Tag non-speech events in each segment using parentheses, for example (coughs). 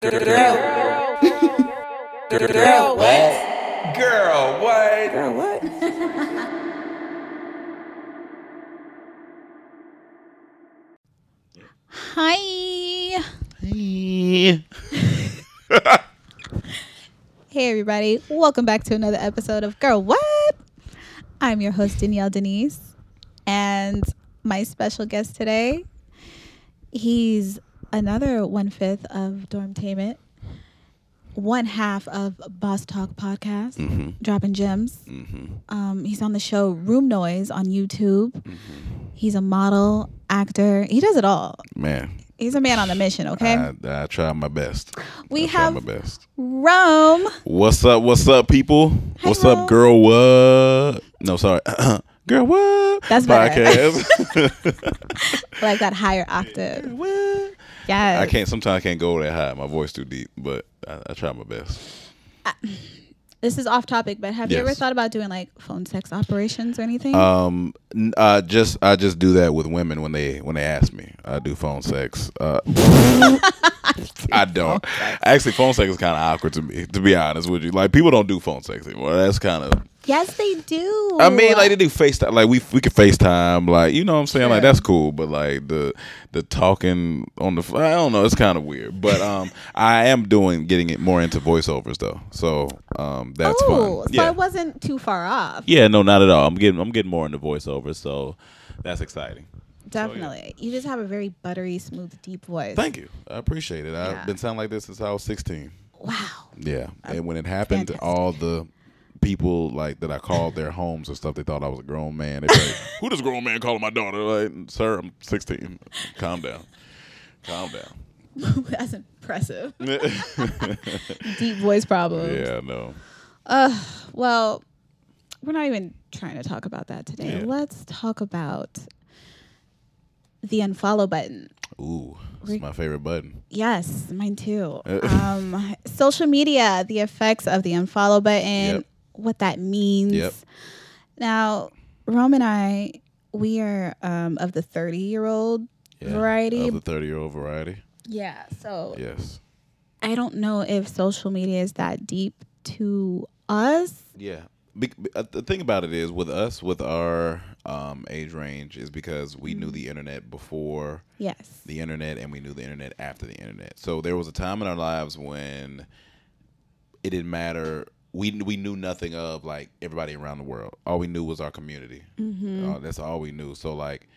Girl. Girl, what? Girl, what? Girl, what? Hi. Hey. Hey, everybody. Welcome back to another episode of Girl What? I'm your host, Danielle Denise. And my special guest today, he's another one fifth of Dormtainment, one half of Boss Talk Podcast, Mm-hmm. dropping gems. Mm-hmm. Um, he's on the show Room Noise on YouTube. Mm-hmm. He's a model, actor. He does it all. Man, He's a man on a mission, okay? I, I try my best. we I have my best. Rome. What's up? What's up, people? Hi, what's Ro. up, girl? What? No, sorry, (clears throat) girl. What? That's better. podcast. (laughs) (laughs) like that higher octave. what? Yes. I can't. Sometimes I can't go that high. My voice too deep, but I, I try my best. This is off topic, but have you ever thought about doing like phone sex operations or anything? Um, uh, just I just do that with women when they when they ask me. I do phone sex. Uh, (laughs) I don't. Actually, phone sex is kind of awkward to me, to be honest with you. Like people don't do phone sex anymore. That's kind of. Yes, they do. I mean, like they do FaceTime. Like we we can FaceTime. Like you know what I'm saying. Like that's cool. But like the the talking on the I don't know. It's kind of weird. But um, (laughs) I am doing getting it more into voiceovers though. So um, that's oh, fun. so Yeah. it wasn't too far off. Yeah, no, not at all. I'm getting I'm getting more into voiceovers, so that's exciting. Definitely. You just have a very buttery, smooth, deep voice. Thank you. I appreciate it. Yeah. I've been sounding like this since I was 16. wow. Yeah. And when it happened, fantastic. all the people like that I called their homes and stuff, they thought I was a grown man. They like, (laughs) "Who does a grown man calling my daughter?" Like, "Sir, I'm 16. Calm down. Calm down." (laughs) That's impressive. (laughs) Deep voice problems. yeah, no. Uh, well, we're not even trying to talk about that today. Yeah. Let's talk about the unfollow button. Ooh, Re- it's my favorite button. Yes, mine too. Uh. um, social media, the effects of the unfollow button, Yep. What that means. Yep. Now, Rome and I, we are um, of the 30 year old Yeah, variety. of the 30 year old variety. yeah. So Yes. I don't know if social media is that deep to us. Yeah. Be- be- uh, the thing about it is, with us, with our um, age range, is because we knew the internet before Yes. the internet and we knew the internet after the internet. So there was a time in our lives when it didn't matter. We we knew nothing of like everybody around the world. All we knew was our community. Uh, that's all we knew. So like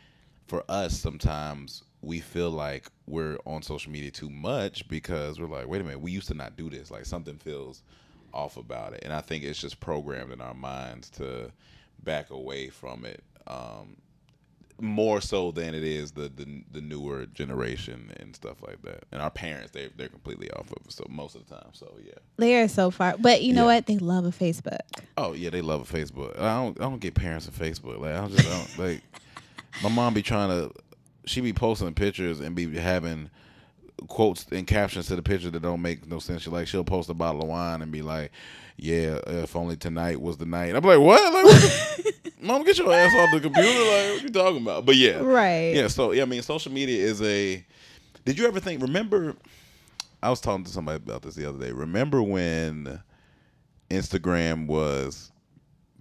for us, sometimes we feel like we're on social media too much because we're like, wait a minute, we used to not do this. Like something feels off about it, and I think it's just programmed in our minds to back away from it. Um, more so than it is the, the the newer generation and stuff like that. And our parents, they they're completely off of it. So most of the time, so yeah. They are so far. But you know Yeah. what? They love a Facebook. Oh yeah, they love a Facebook. I don't I don't get parents on Facebook. Like I just don't like. My mom be trying to, she be posting pictures and be having quotes and captions to the picture that don't make no sense. She like she'll post a bottle of wine and be like, "Yeah, if only tonight was the night." I'm like, "What? Like, what (laughs) mom, get your ass off the computer! Like, what you talking about?" But yeah, Right. yeah. So yeah, I mean, social media is a. Did you ever think? Remember, I was talking to somebody about this the other day. Remember when Instagram was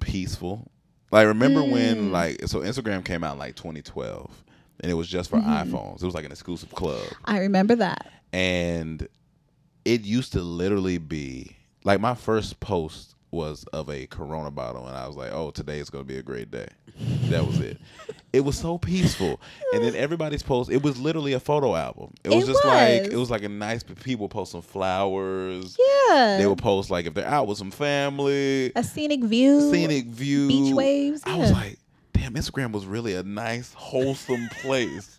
peaceful? Like, remember Mm. when like so Instagram came out in like 2012, and it was just for Mm-hmm. iPhones. It was like an exclusive club, I remember that. and it used to literally be like my first post was of a Corona bottle, and I was like, "Oh, today is gonna be a great day." That was it. (laughs) It was so peaceful, and then everybody's post. It was literally a photo album. It was It just like it was like a nice. People post some flowers. Yeah. They would post like if they're out with some family, a scenic view. scenic view, beach waves, I was like, damn, Instagram was really a nice, wholesome place.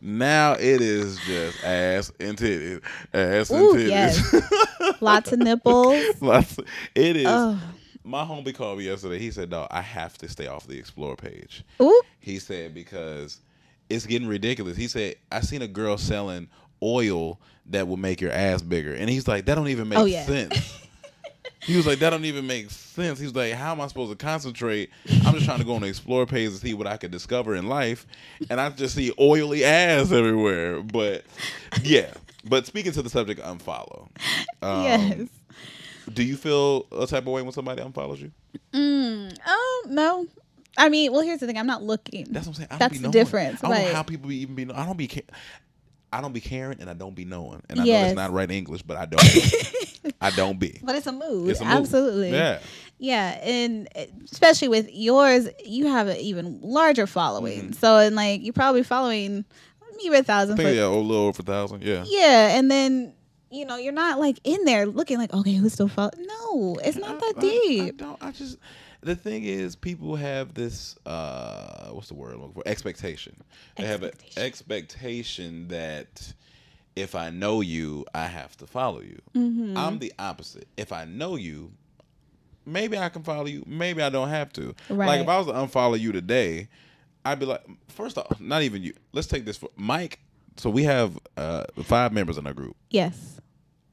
now it is just ass and titties, ass and Ooh, titties. yes. (laughs) Lots of nipples. Lots- it is. Oh. My homie called me yesterday. He said, "Dog, I have to stay off the explore page." Ooh. He said because it's getting ridiculous. He said, "I seen a girl selling oil that will make your ass bigger," and he's like, "That don't even oh, make Oh, yeah. sense." (laughs) He was like, that don't even make sense. He was like, how am I supposed to concentrate? I'm just trying to go on the explore page to see what I could discover in life, and I just see oily ass everywhere. But yeah, But speaking to the subject, unfollow. Um, yes. Do you feel a type of way when somebody unfollows you? Mm, oh no. I mean, well, here's the thing. I'm not looking. That's what I'm saying. I don't That's be the knowing. difference, I don't like- know how people be even be. I don't be. I don't be caring, and I don't be knowing. And I know it's not right English, but I don't. I don't be. (laughs) but it's a mood. It's a move. Absolutely. Yeah. Yeah, and especially with yours, you have an even larger following. Mm-hmm. So, and like you're probably following maybe a thousand. think For, yeah, a little over a thousand. Yeah. yeah, and then you know you're not like in there looking like okay, who's still following? No, it's not that I- I- I deep. don't. I just. The thing is, people have this. uh What's the word I'm looking for? Expectation. They have an Expectation. that if I know you, I have to follow you. Mm-hmm. I'm the opposite. If I know you, maybe I can follow you. Maybe I don't have to. Right. Like if I was to unfollow you today, I'd be like, first off, not even you. Let's take this for Mike. So we have uh five members in our group. yes.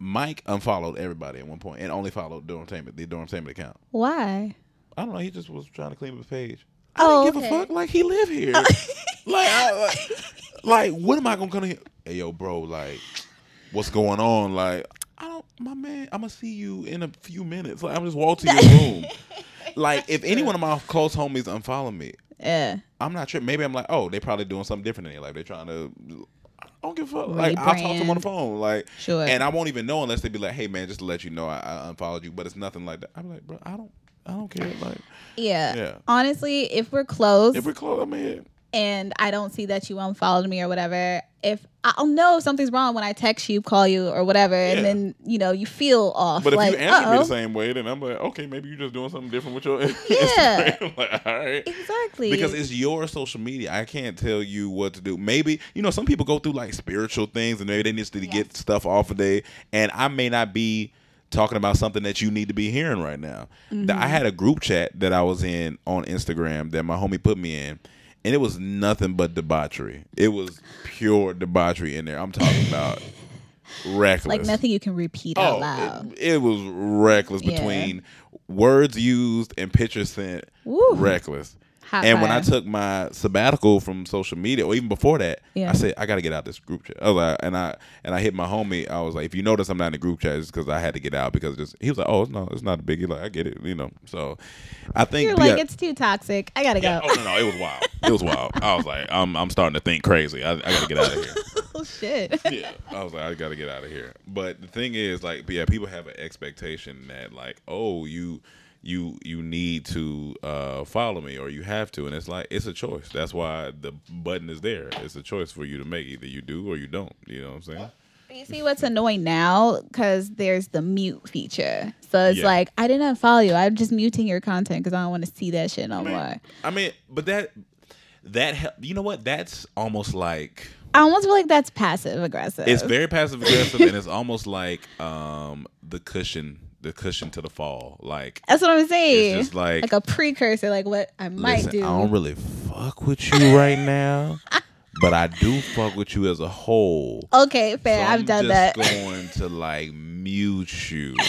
Mike unfollowed everybody at one point and only followed Dormtainment, the Dormtainment account. Why? I don't know. He just was trying to clean up his page. Oh, I didn't oh, give okay. a fuck. Like he live here. (laughs) like, I, like, like, what am I gonna come here? Hey, yo, bro. Like, what's going on? Like, I don't, my man. I'm gonna see you in a few minutes. Like, I'm just walk to your (laughs) room. like, if any one of my close homies unfollow me, Yeah. I'm not sure. Maybe I'm like, oh, they probably doing something different in their life. They're trying to. I don't give a fuck. Like I'll talk to them on the phone. Like, Sure. and I won't even know unless they be like, "Hey, man, just to let you know, I, I unfollowed you." But it's nothing like that. I'm like, bro, I don't, I don't care. Like, Yeah. Yeah. Honestly, if we're close if we're close, I mean, and I don't see that you unfollowed me or whatever, if I'll know if something's wrong when I text you, call you, or whatever, Yeah. and then you know you feel off. but if like, you answer me uh-oh. the same way, then I'm like, okay, maybe you're just doing something different with your (laughs) Yeah. (laughs) Like, all right. exactly Because it's your social media. I can't tell you what to do. Maybe, you know, some people go through like spiritual things and maybe they need to get stuff off of there. And I may not be talking about something that you need to be hearing right now. Mm-hmm. I had a group chat that I was in on Instagram that my homie put me in. And it was nothing but debauchery. It was pure debauchery in there. I'm talking about (laughs) reckless. like nothing you can repeat Oh, out loud. it, it was reckless Yeah. between words used and pictures sent. Woo. Reckless. Hot and when I took my sabbatical from social media, or even before that, Yeah. I said I got to get out this group chat. I was like, and I and I hit my homie. I was like, if you notice I'm not in the group chat, it's because I had to get out because just he was like, oh, it's no, it's not a biggie. Like I get it, you know. So I think You're yeah, like it's too toxic. I gotta yeah, go. oh no, no, it was wild. It was wild. I was like, I'm I'm starting to think crazy. I, I got to get out of here. (laughs) oh shit. yeah, I was like, I gotta get out of here. But the thing is, like, yeah, people have an expectation that, like, oh, you, you, you need to uh, follow me, or you have to, and it's like it's a choice. That's why the button is there. It's a choice for you to make. Either you do or you don't. You know what I'm saying? You see what's annoying now? Because there's the mute feature. So it's Yeah. like, I didn't unfollow you. I'm just muting your content because I don't want to see that shit no more. I mean, but that, that, you know what? That's almost like. I almost feel like that's passive aggressive. It's very passive aggressive, and it's almost like um the cushion, the cushion to the fall. Like That's what I'm saying. It's just like- like a precursor, like what I might Listen, do. I don't really fuck with you right now, but I do fuck with you as a whole. okay, fair. So I've done that. I'm done just that. going to like mute you. (laughs)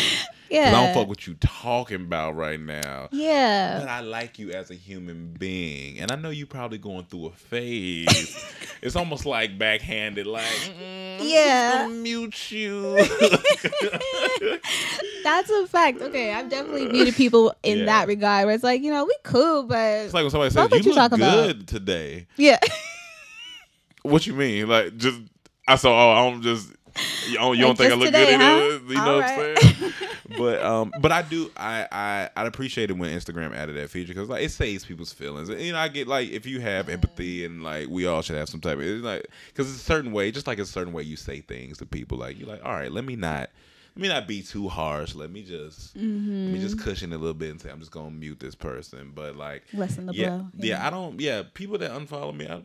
yeah. I don't fuck what you talking about right now. yeah. But I like you as a human being, and I know you probably going through a phase. (laughs) it's almost like backhanded, like mm, Yeah. mute you. (laughs) That's a fact. Okay, I've definitely muted people in Yeah. that regard where it's like, you know, we cool, but it's like when somebody says you you look talking about." good today. yeah. (laughs) What you mean? Like just I saw. Oh, I'm just. You don't, just you don't think I look today, good? huh? Either, you know All what I'm saying? But um, but I do. I I I appreciate it when Instagram added that feature because like it saves people's feelings. And, you know, I get like if you have empathy and like we all should have some type of it's like because it's a certain way, just like it's a certain way you say things to people. Like you're like, all right, let me not. Let me not be too harsh. Let me just let me just Mm-hmm. cushion it a little bit and say I'm just gonna mute this person. But like Lessen the yeah, blow. yeah, I don't. Yeah, people that unfollow me, I,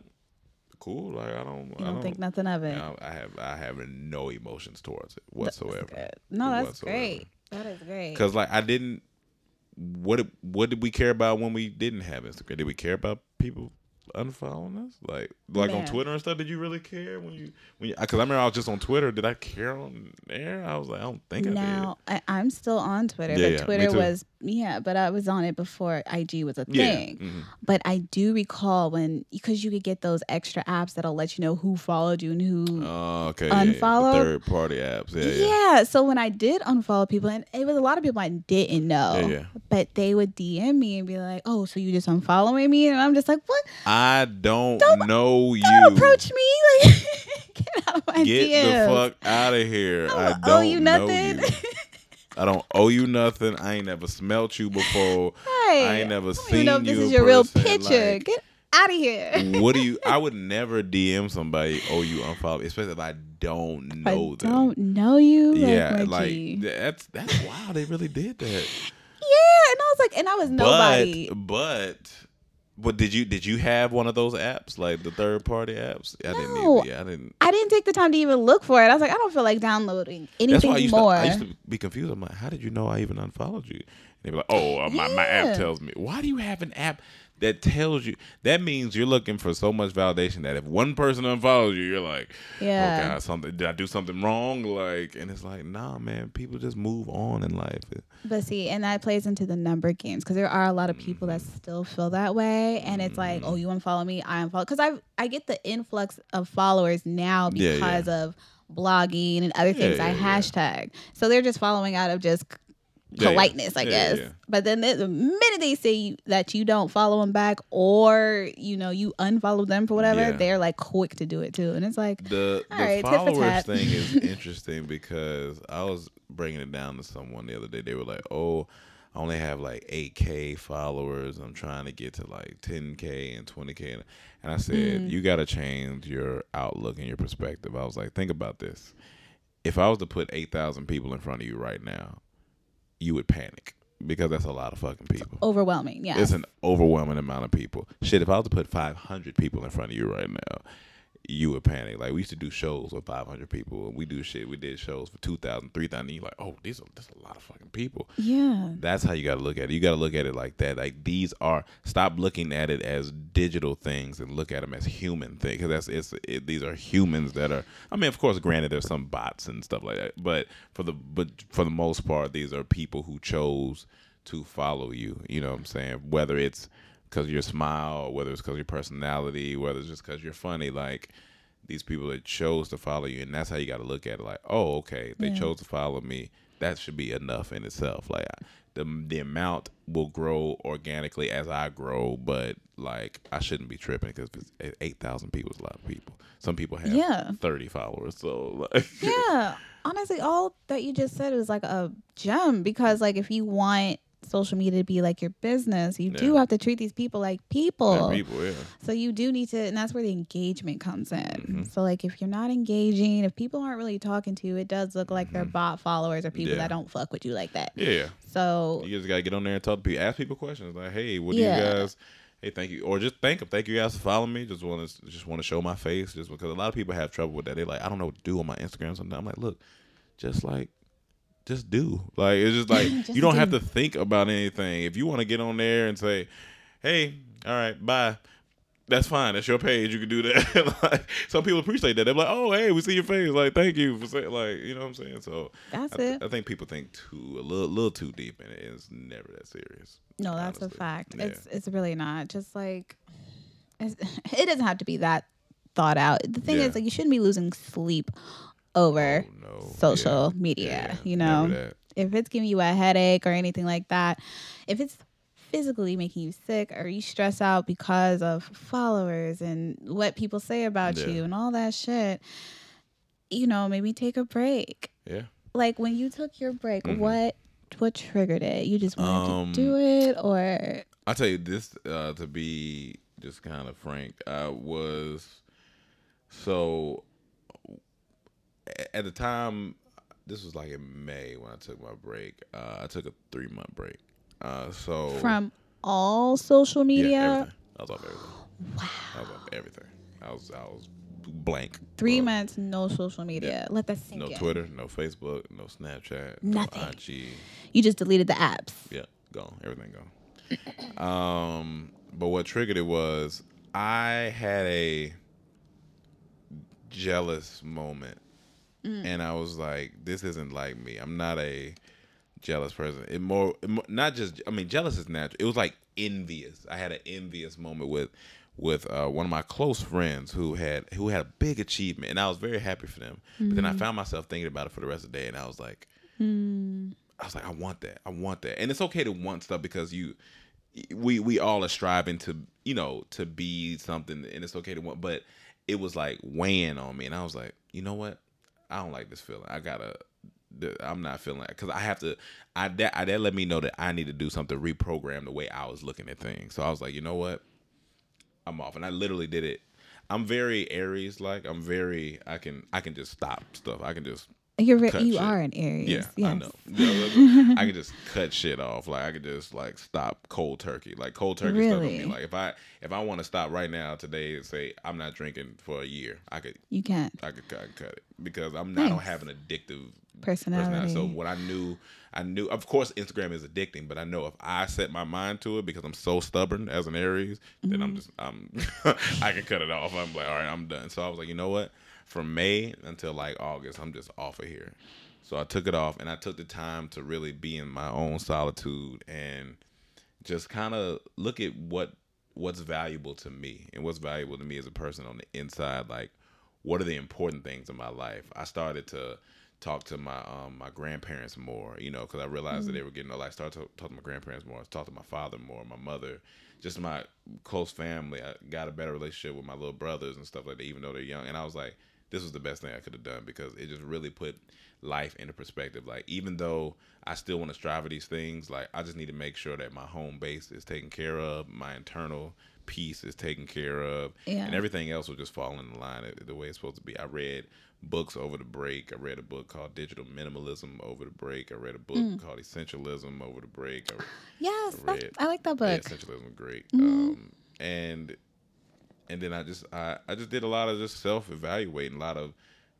cool. Like I don't. You I don't think nothing of it. I, I have. I have no emotions towards it That's whatsoever. good. No, that's Whatsoever. great. That is great. Because like I didn't. What what did we care about when we didn't have Instagram? Did we care about people unfollowing us? Like, like on Twitter and stuff. Did you really care when you when? Because I remember I was just on Twitter. Did I care on there? I was like, I don't think I Now I, I'm still on Twitter, Yeah, but yeah, Twitter was yeah, but I was on it before IG was a did. Yeah. thing. mhm. But I do recall when because you could get those extra apps that'll let you know who followed you and who. Oh, okay. yeah, yeah, Unfollow? third party apps. Yeah, yeah. so when I did unfollow people, and it was a lot of people I didn't know, but they would DM me and be like, "Oh, so you just unfollowing me?" And I'm just like, "What? I don't, know you. Don't approach me! Like, (laughs) get out of my Get DMs. the fuck out of here. I I don't don't owe you know nothing. you. (laughs) I don't owe you nothing. I ain't never smelt you before. Right. I ain't never I don't seen even know if this you is your real picture. like- Get out of here. what do you? (laughs) I would never DM somebody. Oh, you unfollow, especially if I don't I know them. don't know you. Yeah, my like that's that's wild. They really did that. yeah, and I was like, and I was nobody. But but but did you did you have one of those apps like the third party apps? I didn't. No. Yeah, I didn't. I didn't take the time to even look for it. I was like, I don't feel like downloading anything I used, more. to, I used to be confused. I'm like, how did you know I even unfollowed you? And they'd be like, oh, uh, my, my app tells me. Why do you have an app that tells you? That means you're looking for so much validation that if one person unfollows you, you're like, Yeah. oh God, something did I do something wrong? Like, and it's like, nah, man, people just move on in life. But see, and that plays into the number games because there are a lot of people that still feel that way, and it's like, Mm-hmm. oh, you unfollow me, I unfollow. Because I I get the influx of followers now Yeah, yeah. because of blogging and other things Yeah, I yeah, yeah. hashtag. So they're just following out of just Yeah, yeah. politeness, I Yeah, guess. yeah. But then the, minute they say you, that you don't follow them back, or you know you unfollow them for whatever, Yeah. they're like quick to do it too, and it's like, The the right, followers thing is (laughs) interesting because I was bringing it down to someone the other day. They were like, "Oh, I only have like 8k followers. I'm trying to get to like 10k and 20k." And I said, Mm. "You got to change your outlook and your perspective." I was like, "Think about this. If I was to put 8,000 people in front of you right now, you would panic because that's a lot of fucking people." overwhelming. Yeah, It's an overwhelming amount of people. Shit, if I was to put 500 people in front of you right now, you would panic. Like we used to do shows with 500 people. We do shit. We did shows for 2,000, 3,000. You're like, oh, these are that's a lot of fucking people. yeah. That's how you got to look at it. You got to look at it like that. Like these are. Stop looking at it as digital things and look at them as human things. Because that's it's it, these are humans that are. I mean, of course, granted, there's some bots and stuff like that. But for the but for the most part, these are people who chose to follow you. You know what I'm saying? Whether it's because your smile, whether it's because your personality, whether it's just because you're funny, like. These people that chose to follow you, and that's how you got to look at it. Like, oh, okay, they Yeah. chose to follow me. That should be enough in itself. Like, I- the the amount will grow organically as I grow, but like I shouldn't be tripping because eh, eight thousand people is a lot of people. Some people have Yeah. thirty followers, so like, yeah honestly all that you just said was like a gem because like if you want social media to be like your business you do have to treat these people like people yeah, people, yeah, so you do need to and that's where the engagement comes in Mm-hmm. so like if you're not engaging if people aren't really talking to you it does look like they're bot followers or people Mm-hmm. Yeah. that don't fuck with you like that yeah, yeah. so You just gotta get on there and talk to people, ask people questions like, "Hey, what do Yeah. you guys?" Hey, thank you, or just thank them. Thank you guys for following me. Just want to just want to show my face, just because a lot of people have trouble with that. They like, I don't know what to do on my Instagram. Sometimes I'm like, look, just like, just do. Like it's just like (laughs) Just you don't have to think about anything. If you want to get on there and say, hey, all right, bye. That's fine. That's your page. You can do that. (laughs) like some people appreciate that. They're like, "Oh, hey, we see your face. Like, thank you for saying, like, you know what I'm saying." So That's I, th- it. I think people think too a little, little too deep, and it's never that serious. no that's a fact Yeah. it's it's really not just like it's, (laughs) it doesn't have to be that thought out the thing Yeah. is like you shouldn't be losing sleep over Oh, no. social Yeah. media Yeah, you know if it's giving you a headache or anything like that if it's physically making you sick or you stress out because of followers and what people say about Yeah. you and all that shit you know maybe take a break Yeah. like when you took your break Mhm. what what triggered it you just wanted Um, to do it or I'll tell you this uh, to be just kind of frank. I was so at the time. This was like in May when I took my break. Uh, I took a three month break. Uh, so from all social yeah, media everything. I was off everything. Wow. I was off everything. I was I was blank. three months no social media let that sink No in. Twitter, no Facebook, no Snapchat, Nothing. no IG. you just deleted the apps Yeah, gone. Everything gone. (coughs) um, but what triggered it was I had a jealous moment, Mm. and I was like, "This isn't like me. I'm not a jealous person. It more, it more not just. I mean, jealous is natural. It was like envious. I had an envious moment with with uh, one of my close friends who had who had a big achievement, and I was very happy for them. But then I Mm. found myself thinking about it for the rest of the day, and I was like, Mm. I was like, I want that. I want that. And it's okay to want stuff because you we we all are striving to, you know, to be something and it's okay to want but it was like weighing on me and I was like, you know what? I don't like this feeling. I gotta I'm not feeling like because I have to. I that I, that let me know that I need to do something, reprogram the way I was looking at things. So I was like, you know what, I'm off, and I literally did it. I'm very Aries like. I'm very. I can. I can just stop stuff. I can just You're re- you shit. are an Aries. yeah, yes. I know. I could just (laughs) cut shit off. Like I could just like stop cold turkey. Like cold turkey stuff on me. Really? Like if I if I want to stop right now today and say I'm not drinking for a year, I could You can't. I could, I could cut it because I'm not I don't have an addictive Personality. So what I knew, I knew. Of course, Instagram is addicting, but I know if I set my mind to it because I'm so stubborn as an Aries, then I'm mm-hmm. just I'm (laughs) I can cut it off. I'm like, all right, I'm done. So I was like, you know what? From May until like August, I'm just off of here. So I took it off, and I took the time to really be in my own solitude and just kind of look at what what's valuable to me and what's valuable to me as a person on the inside like what are the important things in my life? I started to talk to my um my grandparents more you know because i realized that they were getting old i started to talk to my grandparents more talk to my father more my mother just my close family. I got a better relationship with my little brothers and stuff like that even though they're young. And i was like this was the best thing i could have done because it just really put life into perspective like even though i still want to strive for these things like i just need to make sure that my home base is taken care of my internal peace is taken care of Yeah. and everything else will just fall in line the- way it's supposed to be i read books over the break i read a book called digital minimalism over the break i read a book Mm. called essentialism over the break I, Yes, that- Red. I like that yeah, book. essentialism is great. Mhm. Um, and and then I just I, I just did a lot of just self evaluating, a lot of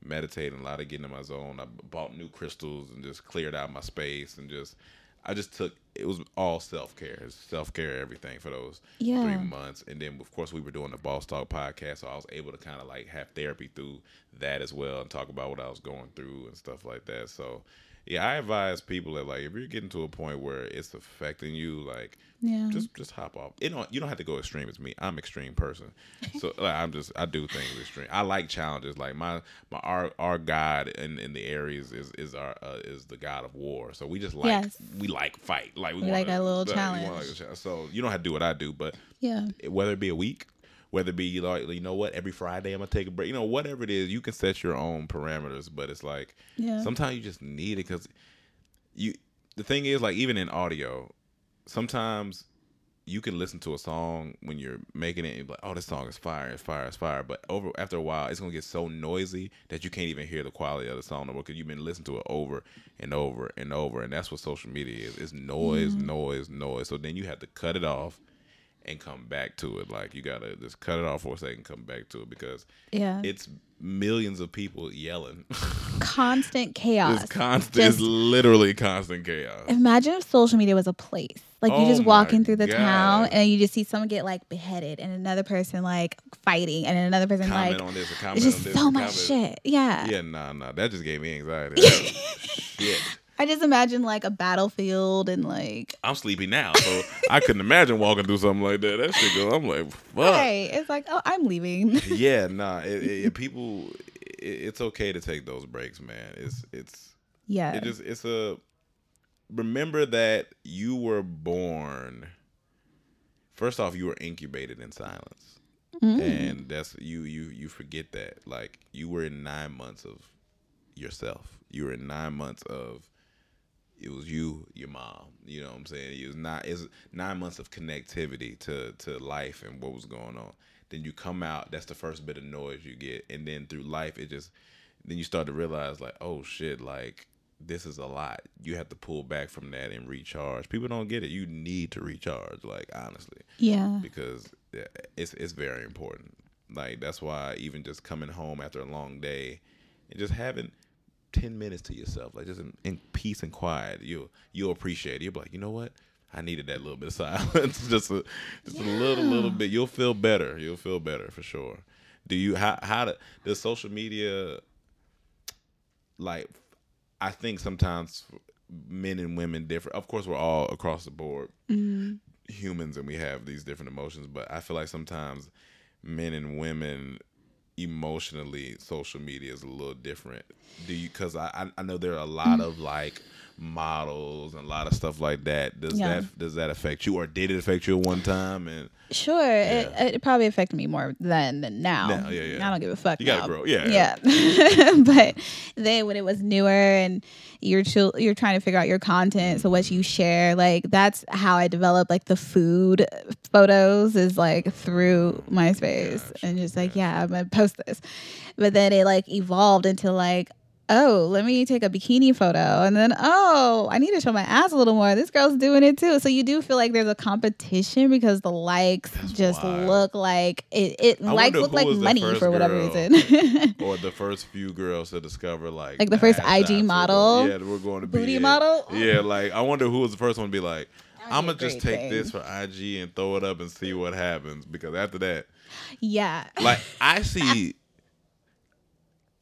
meditating, a lot of getting in my zone. I bought new crystals and just cleared out my space and just I just took it was all self care, self care everything for those Yeah. three months. And then of course we were doing the Boss Talk podcast, so I was able to kind of like have therapy through that as well and talk about what I was going through and stuff like that. So yeah, I advise people that like if you're getting to a point where it's affecting you, like Yeah. just just hop off. You know, you don't have to go extreme as me. I'm extreme person, so (laughs) like, I'm just I do things extreme. I like challenges. Like my my our our God in in the Aries is is our uh, is the God of war. So we just like Yes. we like fight. Like we, We like wanna- a little like, we wanna challenge. like a challenge. So you don't have to do what I do, but yeah. whether it be a week, whether it be like you know what, every Friday I'm gonna take a break. You know, whatever it is, you can set your own parameters. But it's like Yeah. sometimes you just need it because you. The thing is, like even in audio, sometimes you can listen to a song when you're making it and be like, oh, this song is fire, it's fire, it's fire. But over after a while, it's gonna get so noisy that you can't even hear the quality of the song no more because you've been listening to it over and over and over. And that's what social media is. It's noise, noise, noise. So then you have to cut it off and come back to it. Like you gotta just cut it off for a second, come back to it because Yeah. it's millions of people yelling. (laughs) Constant chaos. it's constant. Just- it's literally constant chaos. Imagine if social media was a place. Like you Oh just walking through the town and you just see someone get like beheaded and another person like fighting and another person Comment like on this, comment it's on just this. so much comment- shit. Yeah. Yeah, nah, nah. That just gave me anxiety. (laughs) Shit. I just imagine like a battlefield and like I'm sleepy now, so I couldn't imagine walking through something like that. That shit go. I'm like, fuck. right. It's like, oh, I'm leaving. (laughs) Yeah, nah. It, it, people, it, it's okay to take those breaks, man. It's it's yeah. it just it's a remember that you were born first off you were incubated in silence Mm. and that's you you you forget that like you were in nine months of yourself you were in nine months of it was you your mom you know what i'm saying? It was not it's nine months of connectivity to to life and what was going on. Then you come out that's the first bit of noise you get. And then through life it just then you start to realize like oh shit like this is a lot. You have to pull back from that and recharge. People don't get it. You need to recharge like honestly. Yeah. because it's it's very important. Like that's why even just coming home after a long day and just having ten minutes to yourself, like just in, in peace and quiet, you you'll appreciate it. You'll be like, you know what? I needed that little bit of (laughs) silence, just a just a little little bit. You'll feel better. You'll feel better for sure. Do you how how do, does social media like? I think sometimes men and women differ. Of course, we're all across the board mm-hmm. humans and we have these different emotions, but I feel like sometimes men and women emotionally social media is a little different. Do you I I- I know there are a lot of like models and a lot of stuff like that. Does Yeah. that does that affect you or did it affect you at one time and Sure, it, it probably affected me more then than now. Now, yeah, yeah. I don't give a fuck. You gotta grow, yeah. yeah. (laughs) (laughs) but then when it was newer and you're chill, you're trying to figure out your content, so what you share, like that's how I developed like the food photos is like through oh MySpace and just like yeah, I'm gonna post this. But then it like evolved into like oh, let me take a bikini photo. And then, oh, I need to show my ass a little more. This girl's doing it too. So you do feel like there's a competition because the likes just wild. look like it, it I likes look like money for whatever reason. (laughs) or the first few girls to discover like Like the first IG model? going- yeah, we're going to be Booty it. model? Yeah, like I wonder who was the first one to be like, I'm gonna just take this for IG and throw it up and see what happens because after that, yeah. like I (laughs) see,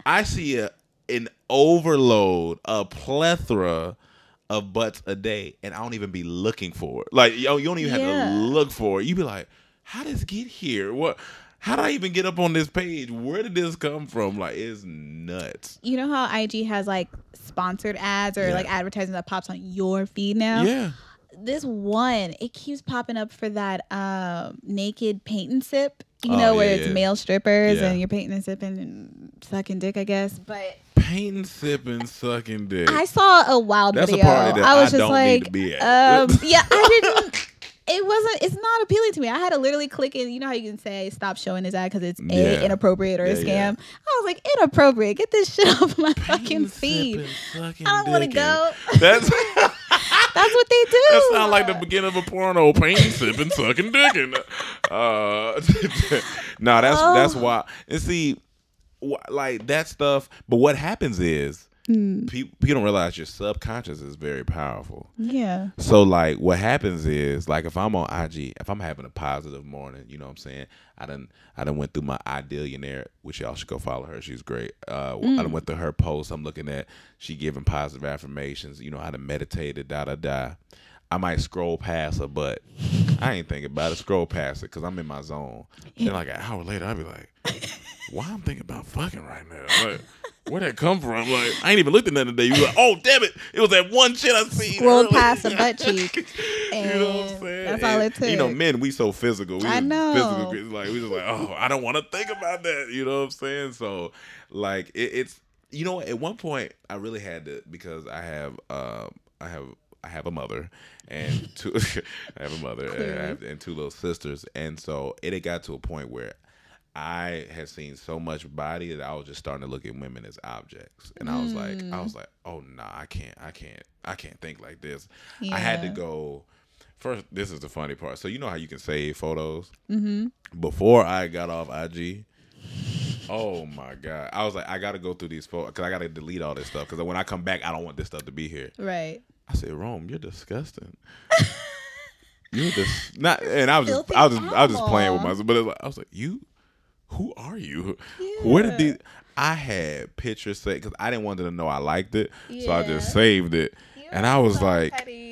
I see a an overload, a plethora of butts a day, and I don't even be looking for it. Like yo, you don't even have to look for it. You be like, how does this get here? What? How did I even get up on this page? Where did this come from? Like, it's nuts. You know how IG has like sponsored ads or Yeah. like advertising that pops on your feed now? Yeah. This one, it keeps popping up for that um, naked paint and sip. You Oh, know, where yeah, it's yeah. male strippers Yeah. and you're painting and sipping and sucking dick, I guess. But Painting, sipping, sucking dick. I saw a wild That's a video. party that I was I just don't like, need to be at. Um, (laughs) yeah, I didn't. It wasn't. It's not appealing to me. I had to literally click in. You know how you can say stop showing this ad because it's Yeah. a inappropriate or a scam. yeah. I was like inappropriate. Get this shit (laughs) off my fucking feed. sucking I don't want to go. (laughs) That's That's what they do. that sounds like the beginning of a porno. Painting, sipping, sucking dick. And, uh, no, that's Oh. that's why. And see, like that stuff. But what happens is Hmm. people people don't realize your subconscious is very powerful. Yeah. So like what happens is like if I'm on IG, if I'm having a positive morning, you know what I'm saying? I done I done went through my idealionaire, which y'all should go follow her. She's great. Uh I done went through her post. I'm looking at she giving positive affirmations, you know, how to meditate it, da da da. I might scroll past her, but I ain't thinking about it. Scroll past it because I'm in my zone. Then like an hour later, I'll be like, why I'm thinking about fucking right now? Like, where'd that come from? Like, I ain't even looked at nothing today. You like, oh damn it! It was that one shit I seen. Scrolled earlier." past a butt (laughs) cheek. you know what I'm saying? That's all it took. You know, men, we so physical. We I know. Physical, like we just like, oh, I don't want to think about that. You know what I'm saying? So, like, it, it's you know, at one point, I really had to because I have, um, I have. I have a mother and (laughs) two. (laughs) I have a mother and, I have, and two little sisters, and so it had got to a point where I had seen so much body that I was just starting to look at women as objects, and I was like, I was like, oh no, nah, I can't, I can't, I can't think like this. I had to go. First, this is the funny part. So you know how you can save photos. Mm-hmm. Before I got off IG, oh my god, I was like, I got to go through these photos because I got to delete all this stuff because when I come back, I don't want this stuff to be here. Right. I said, Rome, you're disgusting. you're just (laughs) not, and I was just, I was just, I was just playing with myself. But like, I was like, you, who are you? Where did these? I had pictures say because I didn't want them to know I liked it, so I just saved it, and I was like. Petty.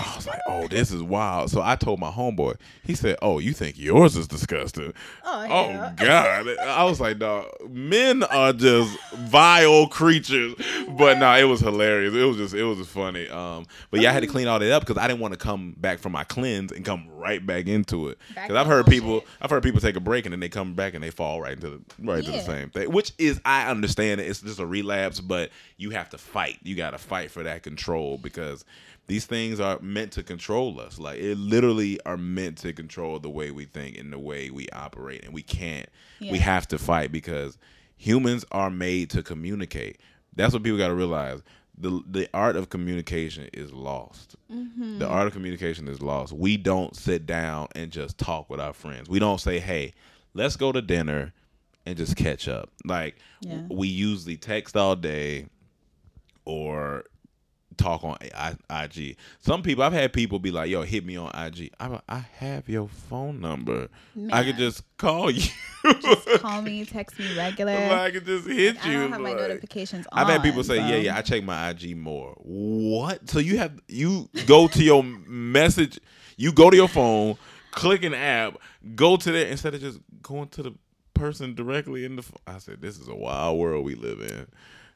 I was like, "Oh, this is wild." So I told my homeboy. He said, "Oh, you think yours is disgusting?" Oh, Oh hell. God! I was like, "Dog, men are just vile creatures." But no, it was hilarious. It was just, it was just funny. Um, but yeah, I had to clean all that up because I didn't want to come back from my cleanse and come right back into it. Because I've heard people, I've heard people take a break and then they come back and they fall right into the right to the same thing. Which is, I understand it. It's just a relapse, but you have to fight. You got to fight for that control because these things are meant to control us. Like it literally are meant to control the way we think and the way we operate, and we can't. We have to fight because humans are made to communicate. That's what people got to realize. The, the art of communication is lost. Mm-hmm. The art of communication is lost. We don't sit down and just talk with our friends. We don't say, "Hey, let's go to dinner and just catch up." Like Yeah. we usually text all day or talk on IG. Some people I've had people be like, "Yo, hit me on IG." Like, I have your phone number. I could just call you. just (laughs) Call me, text me regular. I could just hit I you. don't have my notifications on. I've had people say, so- "Yeah, yeah, I check my IG more." What? So you have you go to your message, you go to your phone, click an app, go to there instead of just going to the person directly in the. ph- I said, "This is a wild world we live in."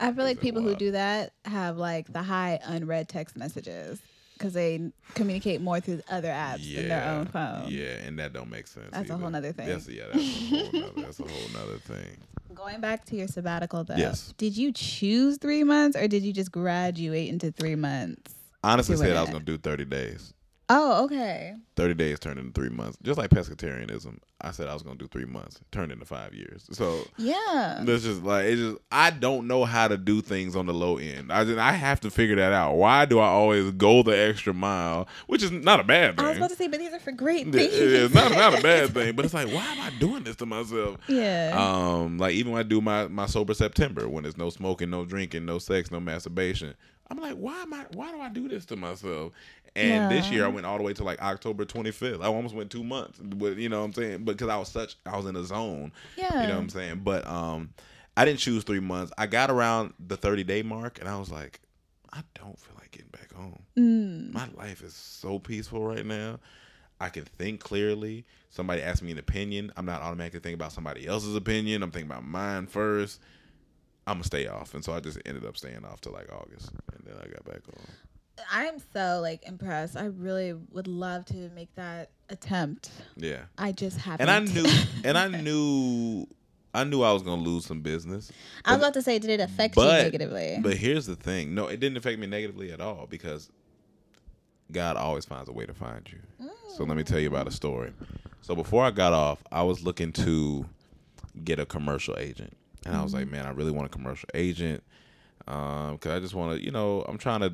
I feel like people who do that have like the high unread text messages because they communicate more through other apps Yeah, than their own phone. yeah, and that don't make sense. That's a whole other thing. That's yeah, that's a whole nother, that's a whole nother thing. (laughs) Going back to your sabbatical though, Yes. did you choose three months or did you just graduate into three months? Honestly, said I was gonna do thirty days. Oh, okay. 30 days turned into three months. Just like pescatarianism. I said I was going to do three months, turned into five years. So Yeah. that's just like, it's just, I don't know how to do things on the low end. I just, I have to figure that out. Why do I always go the extra mile? Which is not a bad thing? I was about to say, but these are for great things. it's not, not a bad (laughs) thing, but it's like, why am I doing this to myself? Yeah. Um, like even when I do my my sober September, when there's no smoking, no drinking, no sex, no masturbation, I'm like, why am I? Why do I do this to myself? And this year I went all the way to like October 25th. I almost went two months, but you know what I'm saying? But because I was such, I was in a zone. yeah. You know what I'm saying? But um, I didn't choose three months. I got around the 30 day mark, and I was like, I don't feel like getting back home. Mm. My life is so peaceful right now. I can think clearly. Somebody asks me an opinion. I'm not automatically thinking about somebody else's opinion. I'm thinking about mine first. I'm gonna stay off, and so I just ended up staying off till like August, and then I got back on. I'm so like impressed. I really would love to make that attempt. Yeah, I just haven't. and I knew, (laughs) and I knew, I knew I was gonna lose some business. I was about to say, did it affect you negatively? But here's the thing: no, it didn't affect me negatively at all because God always finds a way to find you. So let me tell you about a story. So before I got off, I was looking to get a commercial agent, and I was like, mm-hmm. man, I really want a commercial agent um, because I just want to, you know, I'm trying to.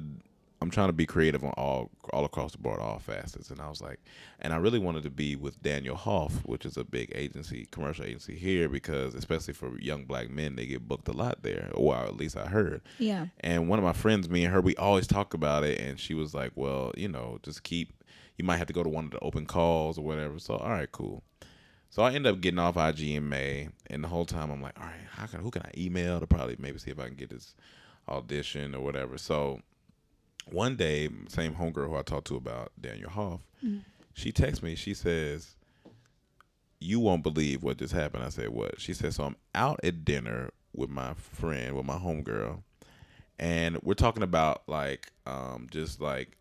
I'm trying to be creative on all all across the board, all facets, and I was like, and I really wanted to be with Daniel Hoff, which is a big agency, commercial agency here, because especially for young black men, they get booked a lot there. Well, at least I heard. yeah. And one of my friends, me and her, we always talk about it. And she was like, well, you know, just keep, you might have to go to one of the open calls or whatever. So, all right, cool. So I end up getting off IG in May. And the whole time I'm like, all right, how can, who can I email to probably maybe see if I can get this audition or whatever. So one day, same homegirl who I talked to about Daniel Hoff, she texts me. She says, you won't believe what just happened. I said, what? She said, so I'm out at dinner with my friend, with my homegirl, and we're talking about like, um, just like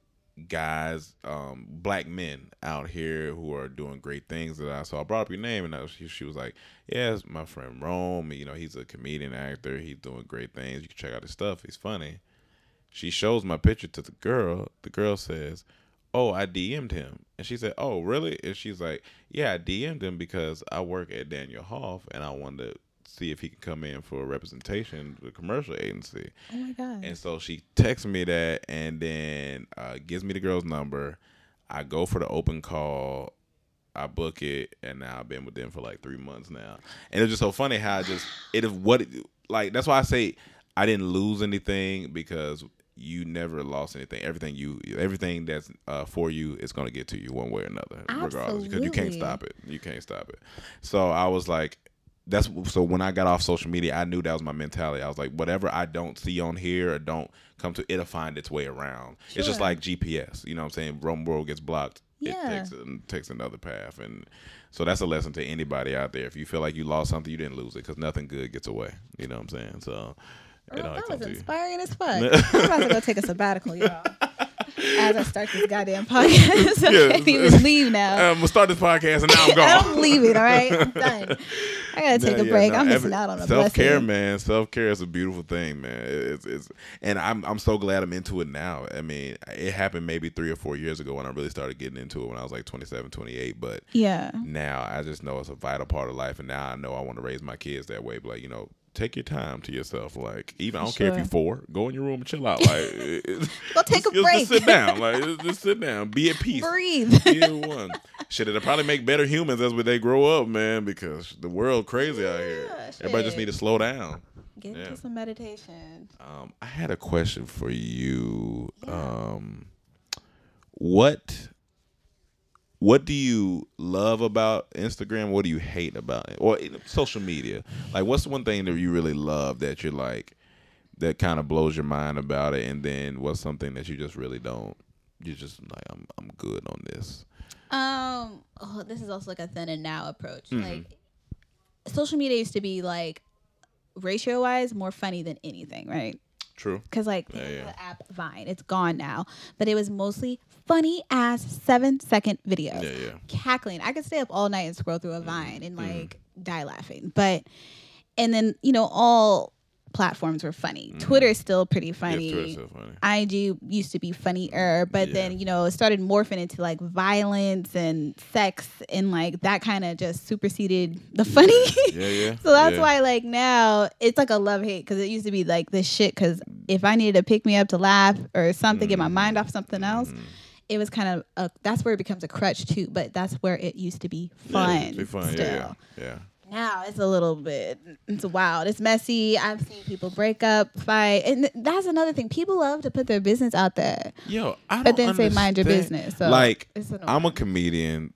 guys, um, black men out here who are doing great things that I saw. I brought up your name, and I, she, she was like, yeah, it's my friend Rome. You know, he's a comedian actor. He's doing great things. You can check out his stuff. He's funny. She shows my picture to the girl. The girl says, oh, I DM'd him. And she said, oh, really? And she's like, yeah, I DM'd him because I work at Daniel Hoff and I wanted to see if he could come in for a representation with a commercial agency. Oh my god. And so she texts me that and then uh, gives me the girl's number. I go for the open call. I book it, and now I've been with them for like three months now. And it's just so funny how I just it is what it, like that's why I say I didn't lose anything because you never lost anything. Everything you everything that's uh, for you is gonna get to you one way or another, regardless because you can't stop it. You can't stop it. So I was like, that's so when I got off social media, I knew that was my mentality. I was like, whatever I don't see on here or don't come to, it'll find its way around. It's just like GPS. You know what I'm saying? Rome World gets blocked. It Yeah. takes takes another path, and so that's a lesson to anybody out there. If you feel like you lost something, you didn't lose it because nothing good gets away. You know what I'm saying? So it Well, that was inspiring as fuck. I'm about to go take a sabbatical, y'all. (laughs) As I start this goddamn podcast, I (laughs) Yeah. can't even leave now. (laughs) I'm gonna start this podcast and now I'm gone. I'm leaving. All right, I'm done. I gotta take Yeah, a yeah, break. no, I'm missing out on a self care, man. Self care is a beautiful thing, man. It's, it's and I'm I'm so glad I'm into it now. I mean, it happened maybe three or four years ago when I really started getting into it when I was like 27, 28. But Yeah, now I just know it's a vital part of life, and now I know I want to raise my kids that way. But like you know. Take your time to yourself. Like even I don't care if you're four. Go in your room and chill out. Like (laughs) Go (laughs) take just, a break. Just sit down. Like just, sit down. Be at peace. breathe. Either one. Shit, it'll probably make better humans as they grow up, man, because the world crazy out here. Yeah, Everybody just need to slow down. Get Yeah. into some meditation. Um, I had a question for you. Um, what what do you love about Instagram? What do you hate about it? Or social media? Like, what's the one thing that you really love that you're like that kind of blows your mind about it? And then what's something that you just really don't? You're just like, I'm I'm good on this. Um, oh, this is also like a then and now approach. Mm-hmm. Like, social media used to be like ratio wise more funny than anything, right? True. Because like Yeah, yeah. the app Vine, it's gone now, but it was mostly funny ass seven second videos. Yeah, yeah. Cackling. I could stay up all night and scroll through a Mm-hmm. Vine and like die laughing. But and then you know all platforms were funny. Twitter is still pretty funny. Mm-hmm. Yeah, Twitter's so funny. IG used to be funnier, but Yeah. then you know it started morphing into like violence and sex, and like that kind of just superseded the funny. Yeah, (laughs) yeah. so that's yeah. why like now it's like a love hate because it used to be like this shit. Because if I needed to pick me up to laugh or something, get my mind off something else, Mm-hmm. It was kind of a, that's where it becomes a crutch too. But that's where it used to be fun. it'd be fun. Still. Yeah, yeah, yeah. Now it's a little bit it's wild. It's messy. I've seen people break up, fight, and that's another thing. People love to put their business out there, Yo, I but then say mind your business. So like. I'm a comedian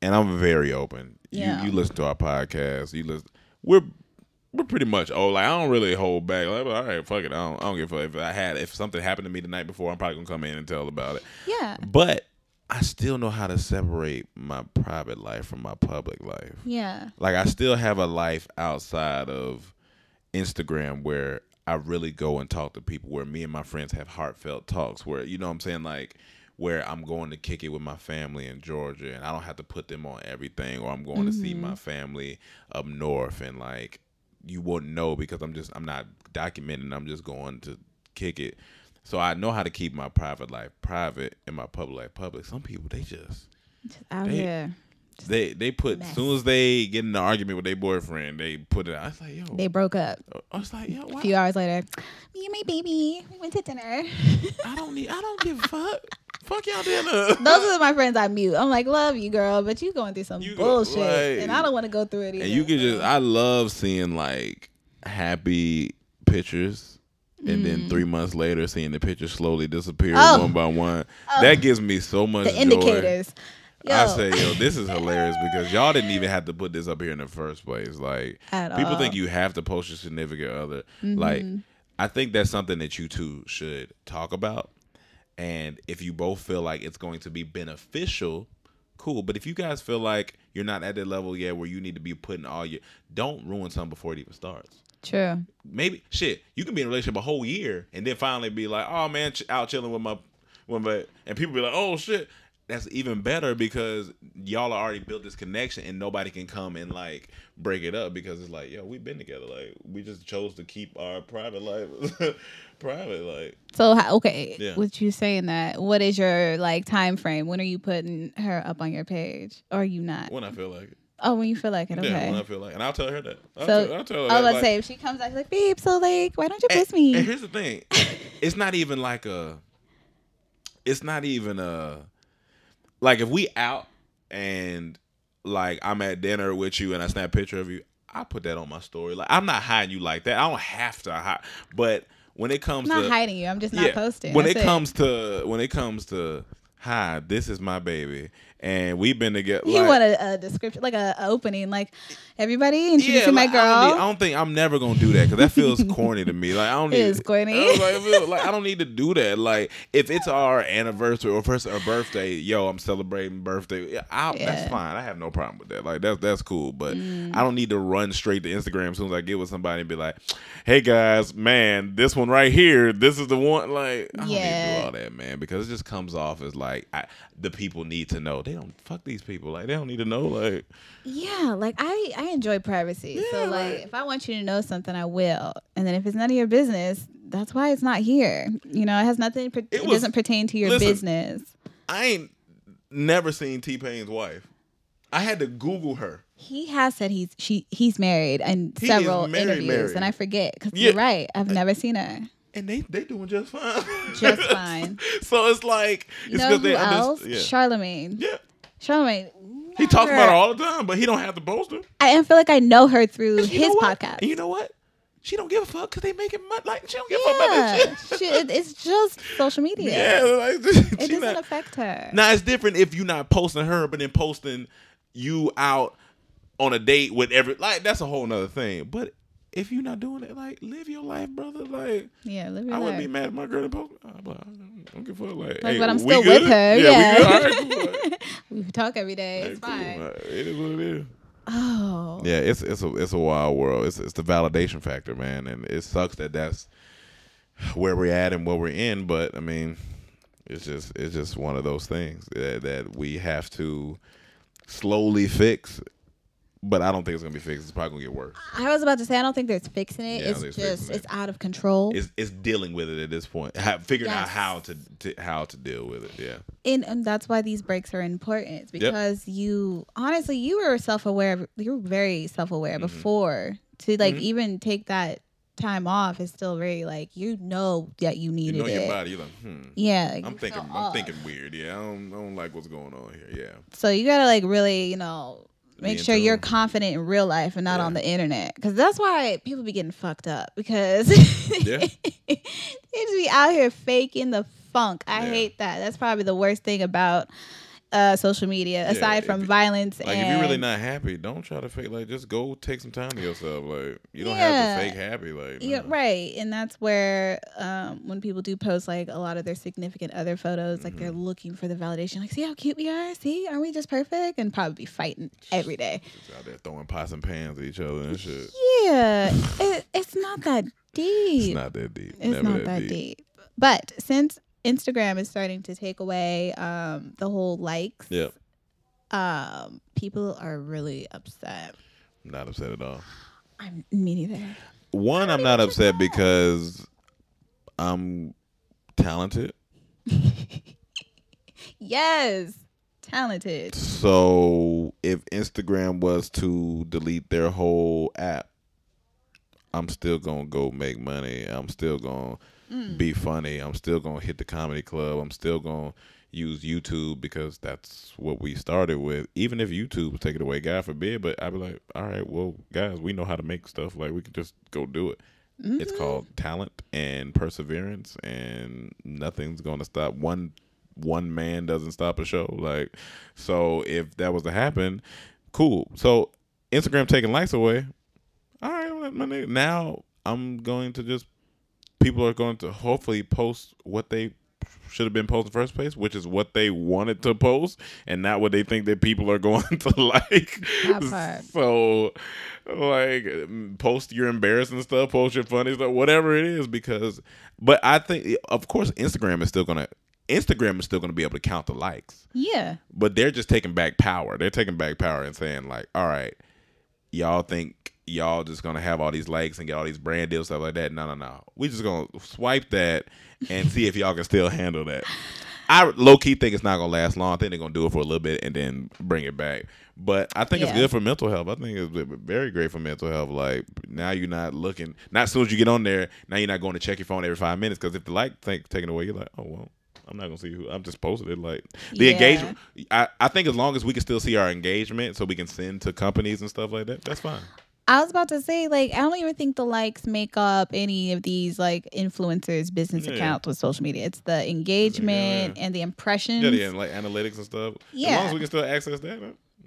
and I'm very open. Yeah. You you listen to our podcast. You listen. We're we're pretty much oh like I don't really hold back. Like all right, fuck it. I don't I don't give a fuck if I had if something happened to me the night before. I'm probably gonna come in and tell about it. yeah, But I still know how to separate my private life from my public life. yeah, Like I still have a life outside of Instagram where I really go and talk to people where me and my friends have heartfelt talks where you know what I'm saying like where I'm going to kick it with my family in Georgia and I don't have to put them on everything or I'm going to see my mm-hmm. family up north and like you wouldn't know because I'm just I'm not documenting I'm just going to kick it. So I know how to keep my private life private and my public life public. Some people they just just out They- here. They they put Mess. as soon as they get in an argument with their boyfriend, they put it. I was like, yo, They broke up. I was like, yo, A few hours later, me and my baby, we went to dinner. I don't need. I don't give a fuck. (laughs) fuck y'all dinner. Those are my friends I mute. I'm like, love you, girl, but you going through some You go- bullshit, like- and I don't want to go through it either. and you can just. I love seeing like happy pictures. And then three months later, seeing the pictures slowly disappear Mm. Oh. one by one, that gives me so much the joy. Yo, I say, yo, this is hilarious because y'all didn't even have to put this up here in the first place. Like, At people all. think you have to post your significant other. Mm-hmm. Like, I think that's something that you two should talk about. And if you both feel like it's going to be beneficial, cool. But if you guys feel like you're not at that level yet where you need to be putting all your, don't ruin something before it even starts true. maybe shit, you can be in a relationship a whole year and then finally be like, oh man, ch- out chilling with my, with my, and people be like, oh shit, that's even better because y'all are already built this connection and nobody can come and like break it up because it's like, yo, we've been together, like we just chose to keep our private life (laughs) private, like So how, okay, Yeah. with you saying that, what is your like time frame? When are you putting her up on your page, or are you not? when I feel like it. Oh, when you feel like it. Okay. Yeah, when I feel like, it. and I'll tell her that. I'll so tell, I'll tell her I was about to like- say if she comes out, she's like, babe, so like, why don't you miss me? and here's the thing, it's not even like a. It's not even a. Like if we out and like I'm at dinner with you and I snap a picture of you, I put that on my story. Like I'm not hiding you like that. I don't have to hide, but when it comes I'm not to hiding you. I'm just not posting. when That's it comes to when it comes to hi, this is my baby, and we've been together. you like- want a, a description, like a, a opening, like everybody introducing my like, girl. I don't, need- I don't think I'm never gonna do that because that feels (laughs) corny to me. Like I don't need. is corny. I like, like I don't need to do that. Like if it's our anniversary or first our birthday, yo, I'm celebrating birthday. Yeah, I, Yeah. that's fine. I have no problem with that. Like that's that's cool. But Mm. I don't need to run straight to Instagram as soon as I get with somebody and be like, "Hey guys, man, this one right here, this is the one." Like I don't need to Yeah. do all that, man, because it just comes off as like I, the people need to know. They don't fuck these people. Like they don't need to know. Like Yeah, like I I enjoy privacy. so Yeah, like like- if I want you to know something, I will. And then if it's none of your business, that's why it's not here. You know, it has nothing. It, It was- doesn't pertain to your listen, business. I ain't never seen T Pain's wife. I had to Google her. He has said he's she he's married in He several married, interviews, married. and I forget because Yeah. you're right. I've never seen her. And they they doing just fine. Just (laughs) fine. so it's like You it's know who they else? yeah. Charlemagne. yeah. Charlemagne. He talks about her all the time, but he don't have to her. I feel like I know her through his podcast. And you know what? she don't give a fuck because they making money. Like she don't give a fuck about that shit. she, it, it's just social media. (laughs) Yeah, like, it doesn't not, affect her. now it's different if you're not posting her, but then posting you out on a date with every like that's a whole nother thing. But if you're not doing it, like live your life, brother. Like Yeah, live your I wouldn't be mad at my girl that post. I'm like, I don't give a fuck. Like, Like, hey, but I'm still good? with her. Yeah, Yeah, we good. All right, cool. (laughs) Like, we talk every day. hey, It's cool. fine. Like, it is what it is. Oh, Yeah, it's it's a it's a wild world. It's it's the validation factor, man, and it sucks that that's where we're at and what we're in. But I mean, it's just it's just one of those things that, that we have to slowly fix. But I don't think it's gonna be fixed. It's probably gonna get worse. I was about to say I don't think there's fixing it. Yeah, it's just it's it's out of control. It's it's dealing with it at this point. Ha- figuring out how to, to how to deal with it. Yeah. and, and that's why these breaks are important because you honestly you were self-aware you were very self-aware Mm-hmm. before to like even take that time off is still very like you know that you You needed know it your body. You're like, hmm. yeah I'm thinking. I'm off. thinking weird. Yeah. I don't, I don't like what's going on here. Yeah. so you gotta like really you know make sure you're confident in real life and not Yeah. on the internet because that's why people be getting fucked up because (laughs) Yeah. they just be out here faking the funk i Yeah. hate that that's probably the worst thing about uh, social media aside from you- violence Like and if you're really not happy, don't try to fake. Like just go take some time to yourself. Like you don't Yeah. have to fake happy. Like Yeah, right. And that's where um, when people do post like a lot of their significant other photos, like they're Mm-hmm. looking for the validation. Like, see how cute we are? See, aren't we just perfect? And probably be fighting every day. Just out there throwing pots and pans at each other and shit. Yeah, it, it's not that (laughs) deep. It's not that deep. It's Never not that deep. But since Instagram is starting to take away um, the whole likes, Yep. um, people are really upset. Not upset at all. I'm me neither. One, I'm not upset because I'm talented. (laughs) Yes, talented. So if Instagram was to delete their whole app, I'm still gonna go make money. I'm still gonna Mm. be funny. I'm still gonna hit the comedy club. I'm still gonna use YouTube because that's what we started with. Even if YouTube was taken away, God forbid, but I'd be like, all right, well, guys, we know how to make stuff. Like we can just go do it. It's mm-hmm. called talent and perseverance, and nothing's gonna stop one one man doesn't stop a show. Like, so if that was to happen, cool. So Instagram taking likes away. All right. Now I'm going to just people are going to hopefully post what they should have been the first place, which is what they wanted to post, and not what they think that people are (laughs) going to (laughs) like. So, like, post your embarrassing stuff, post your funny stuff, whatever it is, because. But I think, of course, Instagram is still gonna. Instagram is still going to be able to count the likes, Yeah. but they're just taking back power. They're taking back power and saying like, "All right, y'all think y'all just gonna have all these likes and get all these brand deals stuff like that? No, no, no. We just gonna swipe that and see if y'all can still handle that." I low key think it's not gonna last long. I think they're gonna do it for a little bit and then bring it back. But I think it's good for mental health. I think it's very great for mental health. Like now you're not looking. Not as soon as you get on there, now you're not going to check your phone every five minutes because if the like take taken away, you're like, oh well, I'm not gonna see who. I'm just posted it. Like the Yeah. engagement. I, I think as long as we can still see our engagement, so we can send to companies and stuff like that, that's fine. I was about to say, like, I don't even think the likes make up any of these like influencers' business Yeah. accounts with social media. It's the engagement and the impressions. Yeah, yeah, like analytics and stuff. Yeah, As long as we can still access that,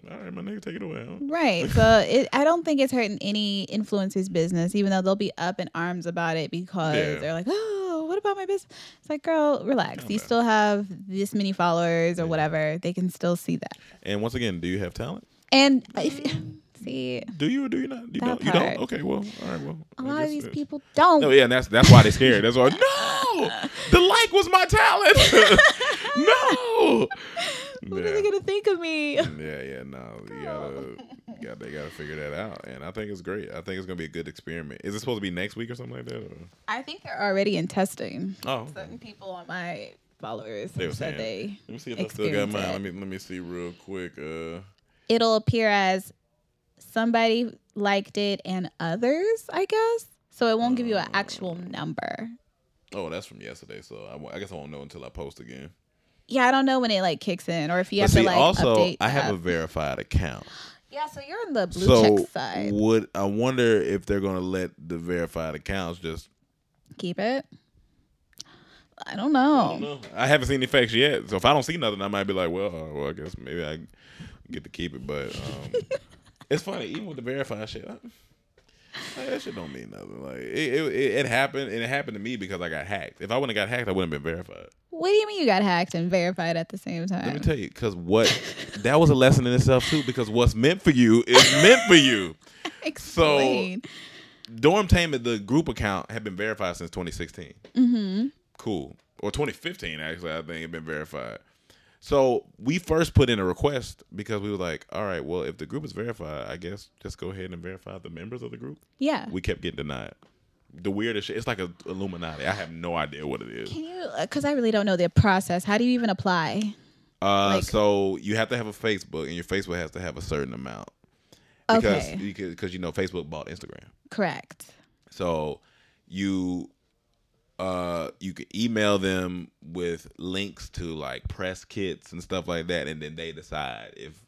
all right, my nigga, take it away. huh? Right. (laughs) So it, I don't think it's hurting any influencers' business, even though they'll be up in arms about it because Yeah. they're like, oh, what about my business? It's like, girl, relax. You down. still have this many followers or Yeah. whatever. They can still see that. And once again, do you have talent? And if mm. See, Do you or do you not? You That don't. You don't. Okay. Well. All right. Well. a I lot of these people don't. No, yeah, and that's that's why they're scared. That's why. (laughs) No, the like was my talent. (laughs) no. What yeah. are they gonna think of me? yeah, yeah, no, you gotta, you gotta, they gotta figure that out, and I think it's great. I think it's gonna be a good experiment. Is it supposed to be next week or something like that? Or? I think they're already in testing. Oh. Certain people on my followers They were said saying- they let me see if I still got mine. it. Let me let me see real quick. Uh, it'll appear as somebody liked it and others, I guess. So it won't give you an actual number. oh, that's from yesterday, so I, I guess I won't know until I post again. Yeah, I don't know when it like kicks in or if you But have see, to like also, update. I have a verified account. Yeah, so you're on the blue so check side. would I wonder if they're gonna let the verified accounts just Keep it. I don't know. I don't know. I haven't seen any facts yet. So if I don't see nothing, I might be like, well, uh, well, I guess maybe I get to keep it. But um, (laughs) it's funny, even with the verified shit, I, like, that shit don't mean nothing. Like it, it, it, happened, and it happened to me because I got hacked. If I wouldn't have got hacked, I wouldn't have been verified. What do you mean you got hacked and verified at the same time? Let me tell you, because what that was a lesson in itself too. Because what's meant for you is meant for you. (laughs) Explain. So, Dormtainment, the group account, had been verified since 2016. Mm-hmm. Cool. Or 2015, actually, I think it had been verified. So we first put in a request because we were like, all right, well, if the group is verified, I guess just go ahead and verify the members of the group. yeah. We kept getting denied. The weirdest shit. It's like a Illuminati. I have no idea what it is. Can you? Because I really don't know the process. How do you even apply? Uh, Like- so you have to have a Facebook, and your Facebook has to have a certain amount because Okay. because because you know Facebook bought Instagram. Correct. So you uh you can email them with links to like press kits and stuff like that and then they decide if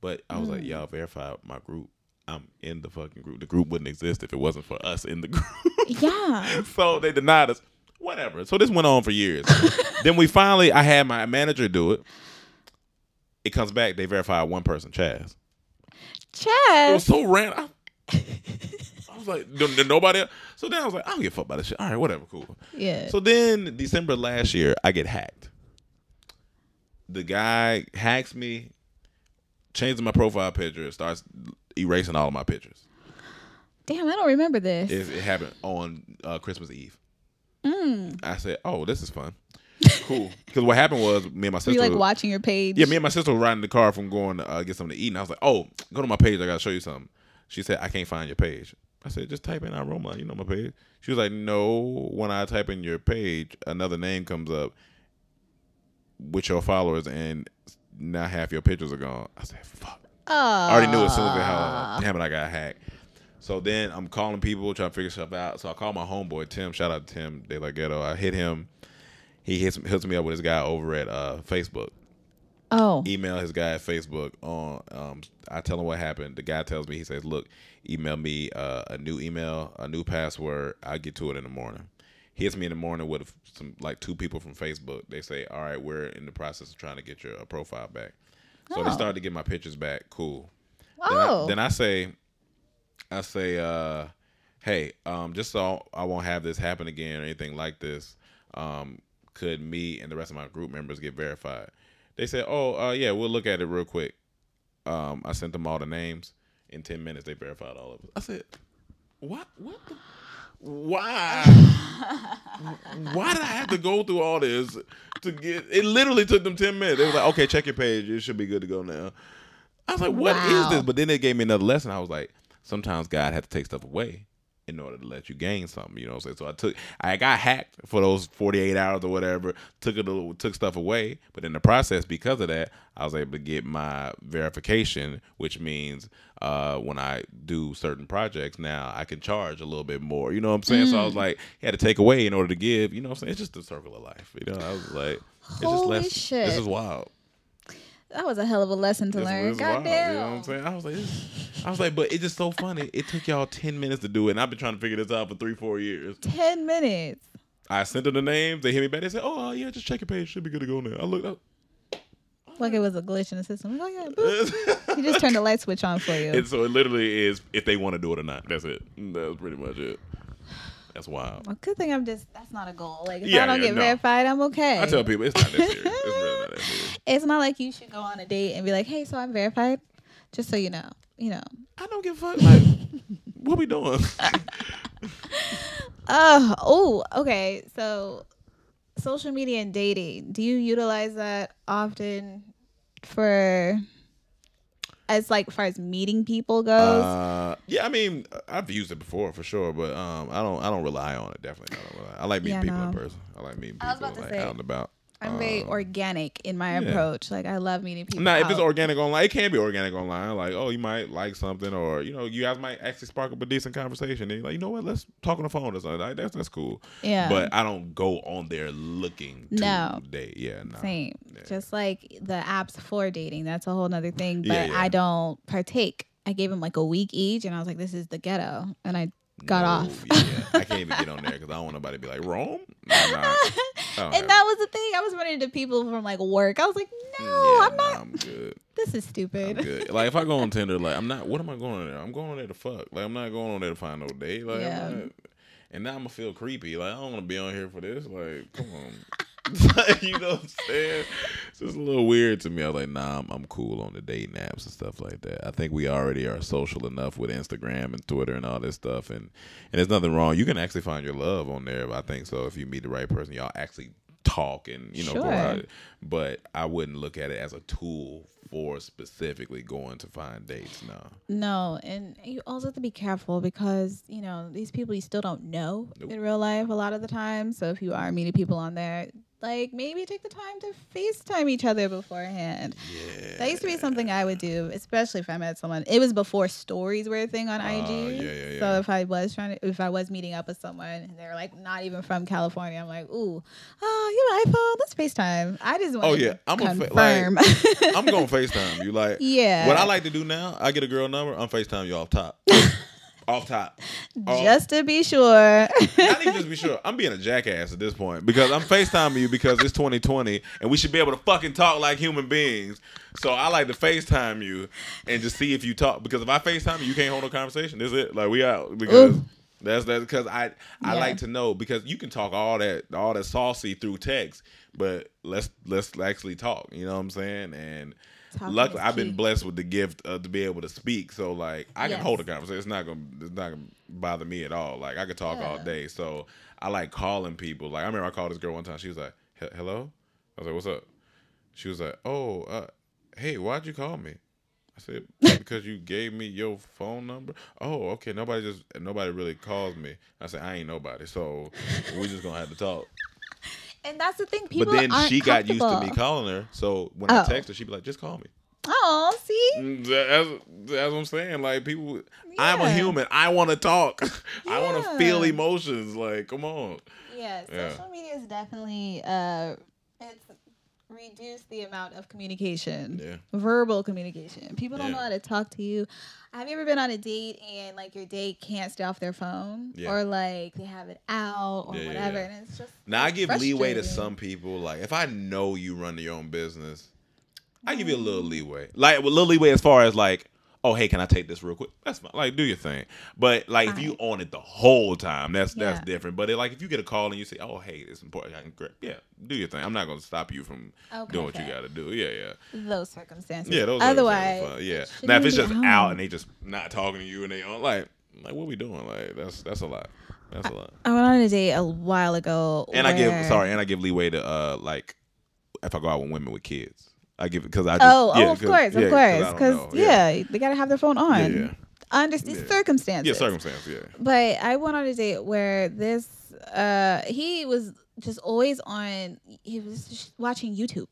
but I was like, y'all verify my group. I'm in the fucking group. The group wouldn't exist if it wasn't for us in the group. Yeah. (laughs) so they denied us. Whatever. So this went on for years. (laughs) then we finally I had my manager do it. It comes back, they verify one person, Chaz. It was so random. I, I was like, "N- n- nobody. Else? So then I was like, I don't give a fuck about this shit. All right, whatever, cool. Yeah. So then December last year, I get hacked. The guy hacks me, changes my profile picture, starts erasing all of my pictures. Damn, I don't remember this. It, it happened on uh, Christmas Eve. Mm. I said, "Oh, this is fun, cool." (laughs) Because what happened was, me and my Were sister. you like was- watching your page? yeah, me and my sister were riding the car from going to uh, get something to eat, and I was like, "Oh, go to my page. I gotta show you something." She said, "I can't find your page." I said, "Just type in aroma. You know my page." She was like, "No. When I type in your page, another name comes up with your followers, and now half your pictures are gone." I said, "Fuck." Oh. I already knew as soon as they how damn it, I got hacked. So then I'm calling people trying to figure stuff out. So I call my homeboy Tim. Shout out to Tim De La Ghetto. I hit him. He hits, hooks me up with this guy over at uh, Facebook Oh. email his guy at Facebook on um I tell him what happened. The guy tells me he says, "Look, email me uh, a new email, a new password. I'll get to it in the morning." He hits me in the morning with some like two people from Facebook. They say, "All right, we're in the process of trying to get your uh, profile back." So they Oh. started to get my pictures back. Cool. Then, Oh. I, then I say, I say, uh, hey, um, just so I won't have this happen again or anything like this, um, could me and the rest of my group members get verified? They said, oh, uh, yeah, we'll look at it real quick. Um, I sent them all the names. In ten minutes, they verified all of us. I said, what? What? The? Why? (laughs) Why did I have to go through all this to get? It literally took them ten minutes. They was like, okay, check your page. It should be good to go now. I was like, what is Wow. this? But then they gave me another lesson. I was like, sometimes God had to take stuff away in order to let you gain something. You know what I'm saying? So I took, I got hacked for those 48 hours or whatever. Took it, a- took stuff away. But in the process, because of that, I was able to get my verification, which means uh, when I do certain projects now, I can charge a little bit more. You know what I'm saying? So I was like, he had to take away in order to give. You know what I'm saying? It's just the circle of life. You know, I was like, it's just Holy less, shit. This is wild. That was a hell of a lesson to It's- learn. it's wild, Goddamn. you know what I'm saying? I was like, I was like, but it's just so funny. It took y'all ten minutes to do it, and I've been trying to figure this out for three, four years. Ten minutes. I sent them the names. They hit me back. They said, "Oh, uh, yeah, just check your page. Should be good to go now." I looked up. Like it was a glitch in the system. Like, oh yeah, boop. (laughs) he just turned the light switch on for you. and so it literally is if they want to do it or not. That's it. That's pretty much it. That's wild. well, good thing I'm just. That's not a goal. Like if Yeah, I don't yeah, get no. verified, I'm okay. I tell people it's not that serious. It's really not that serious. (laughs) it's not like you should go on a date and be like, "Hey, so I'm verified," just so you know. You know. I don't give a fuck. Like, (laughs) what we doing? (laughs) Oh, oh, okay. So, social media and dating. Do you utilize that often for, as like far as meeting people goes? Uh, yeah, I mean, I've used it before for sure, but um, I don't, I don't rely on it. Definitely, I don't rely. I like meeting Yeah, people in person. I like meeting I was people about to like say. out and about. I'm very Um, organic in my yeah. approach. Like I love meeting people. Nah, if it's organic online, it can be organic online. Like, oh, you might like something, or you know, you guys might actually spark up a decent conversation. And you're like, you know what? Let's talk on the phone or something. Like, that's that's cool. Yeah. But I don't go on there looking to No. date. Yeah, no. Same. Yeah. Just like the apps for dating. That's a whole other thing. But yeah. I don't partake. I gave him like a week each and I was like, this is the ghetto. And I got No, off. Yeah, I (laughs) can't even get on there because I don't want nobody to be like Rome. Nah, nah. I don't and that was the thing. I was running into people from like work. I was like, no, yeah, I'm nah, not. I'm good. (laughs) This is stupid. I'm good. Like if I go on Tinder, like I'm not. What am I going on there? I'm going on there to fuck. Like I'm not going on there to find no date. Like, I'm Yeah. not- and now I'm gonna feel creepy. Like I don't want to be on here for this. Like, come on. (laughs) you know what I'm saying? It's just a little weird to me. I was like, nah, I'm, I'm cool on the dating apps and stuff like that. I think we already are social enough with Instagram and Twitter and all this stuff. And and there's nothing wrong. You can actually find your love on there. I think so. If you meet the right person, y'all actually talk and you know go out. But I wouldn't look at it as a tool for specifically going to find dates. No. No, and you also have to be careful because you know these people you still don't know Nope. in real life a lot of the time. So if you are meeting people on there, like maybe take the time to FaceTime each other beforehand. Yeah. That used to be something I would do, especially if I met someone. It was before stories were a thing on Oh, IG. yeah, yeah, So if I was trying to, if I was meeting up with someone and they're like not even from California, I'm like, ooh, oh, you have an iPhone? Let's FaceTime. I just want Oh, to yeah. (laughs) I'm a fa- like, I'm going to FaceTime you. Like, yeah. what I like to do now, I get a girl number, I'm FaceTime you off top. (laughs) off top. Oh. just to be sure. Not even just be sure. I'm being a jackass at this point because I'm FaceTiming you because it's 2020 and we should be able to fucking talk like human beings. So I like to FaceTime you and just see if you talk because if I FaceTime you, you can't hold a conversation. That's it. Like we out because Ooh. that's that's because I I Yeah. like to know because you can talk all that all that saucy through text, but let's let's actually talk. You know what I'm saying? And Luckily I've been blessed with the gift of to be able to speak. So like I can Yes. hold a conversation. It's not gonna it's not gonna bother me at all. Like I could talk all day. So I like calling people. Like I remember I called this girl one time. She was like, "Hello," I was like, "What's up?" She was like, "Oh, uh, hey, why'd you call me?" I said, (laughs) "Because you gave me your phone number." Oh, okay. Nobody just nobody really calls me. I said, "I ain't nobody." So we just gonna have to talk. And that's the thing. People but then aren't she got used to me calling her. So when I Oh. text her, she'd be like, "Just call me." Oh, see, Mm, That's, that's what I'm saying. Like people, I'm a human. I want to talk. (laughs) I want to feel emotions. Like, come on. yeah, Yeah. social media is definitely uh, it's reduced the amount of communication, Yeah. verbal communication. People don't Yeah. know how to talk to you. Have you ever been on a date and like your date can't stay off their phone, Yeah. or like they have it out or whatever, and it's just Now I give leeway to some people. Like if I know you run your own business, I give you a little mm-hmm. leeway. Like a little leeway as far as like, oh hey, can I take this real quick? That's fine. Like do your thing. But like if you on it the whole time, that's that's Yeah. different. But it, like if you get a call and you say, oh hey, it's important, I can grab. Yeah, do your thing. I'm not gonna stop you from Okay, doing what you okay. got to do. Yeah, yeah. those circumstances. Yeah, those are otherwise, fun. Yeah. it Now if shouldn't it's just out. out and they just not talking to you and they on like like what we doing? Like that's that's a lot. That's a lot. I went on a date a while ago, And I give where- sorry, and I give leeway to uh like if I go out with women with kids. I give it because I just, Oh, yeah, oh, of course, yeah, of course, because know. yeah. they gotta have their phone on. yeah, yeah, I understand Yeah. circumstances. yeah, yeah. But I went on a date where this uh he was just always on he was just watching YouTube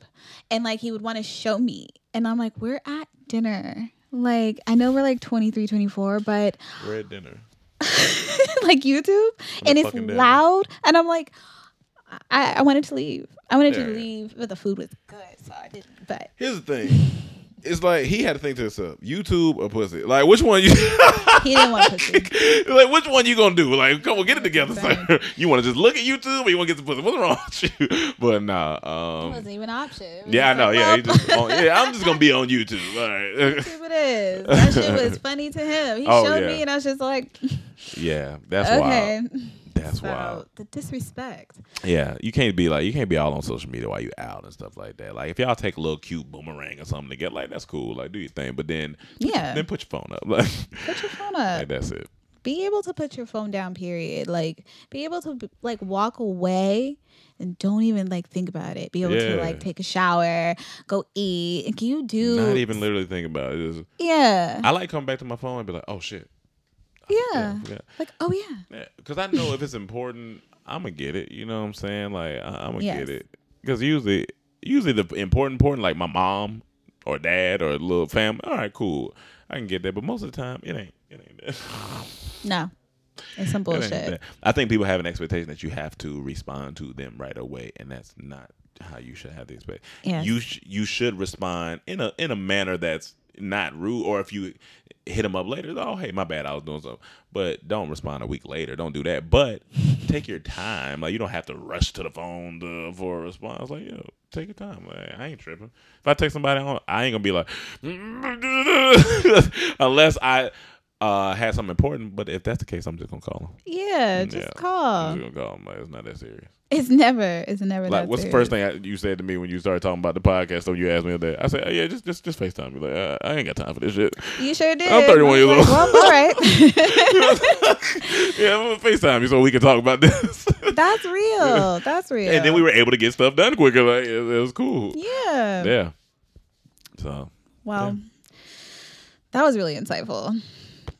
and like he would want to show me and I'm like we're at dinner. Like I know we're like 23 24 but We're at dinner. (laughs) like YouTube and it's dinner. loud and I'm like I, I wanted to leave. I wanted Yeah, to leave but the food was good so I didn't but Here's the thing. It's like he had to think to himself, YouTube or pussy. Like which one you (laughs) he didn't want pussy. (laughs) like which one you gonna do? Like come on, get it together, sir. (laughs) You wanna just look at YouTube or you wanna get the pussy? What's wrong with you? But nah, um, It wasn't even an option. Yeah, I know. like, Yeah, just on, yeah. I'm just gonna be on YouTube. All right. YouTube it is. That shit was funny to him. He Oh, showed yeah. me, and I was just like, yeah, that's okay. wild. That's so wild. the disrespect. Yeah, you can't be like you can't be all on social media while you out and stuff like that. Like if y'all take a little cute boomerang or something to get like that's cool. Like do your thing, but then Yeah. then put your phone up. (laughs) Like, Put your phone up. like that's it. Be able to put your phone down. Period. Like, be able to like walk away and don't even like think about it. Be able to like take a shower, go eat, and can you do? Not even literally think about it. It's- Yeah. I like come back to my phone and be like, oh shit. Yeah. Yeah, Like, oh yeah. Because I know if it's important, I'm gonna get it. You know what I'm saying? Like I, I'm gonna Yes. get it. because usually, usually the important, important, like my mom or dad or a little family. All right, cool, I can get that. But most of the time, it ain't. It ain't that. (laughs) No, it's some bullshit. I think people have an expectation that you have to respond to them right away, and that's not how you should have the expect. Yes. You sh- you should respond in a in a manner that's not rude, or if you hit them up later, oh hey, my bad, I was doing something. But don't respond a week later. Don't do that. But take your time. Like you don't have to rush to the phone to, for a response. Like yo, take your time. Like I ain't tripping. If I text somebody on, I ain't gonna be like (laughs) unless I. Uh, had something important, but if that's the case, I'm just gonna call him. Yeah, just Yeah. call. I'm just gonna call him. Like, it's not that serious. It's never. It's never. Like, that what's the first thing I, you said to me when you started talking about the podcast? So you asked me that. I said, oh, "Yeah, just just just Facetime me." Like, uh, I ain't got time for this shit. You sure did. I'm 31 years old. Well, all right. (laughs) yeah, I'm gonna Facetime you so we can talk about this. (laughs) That's real. That's real. (laughs) and then we were able to get stuff done quicker. Like, it, it was cool. Yeah. Yeah. So Well, that was really insightful.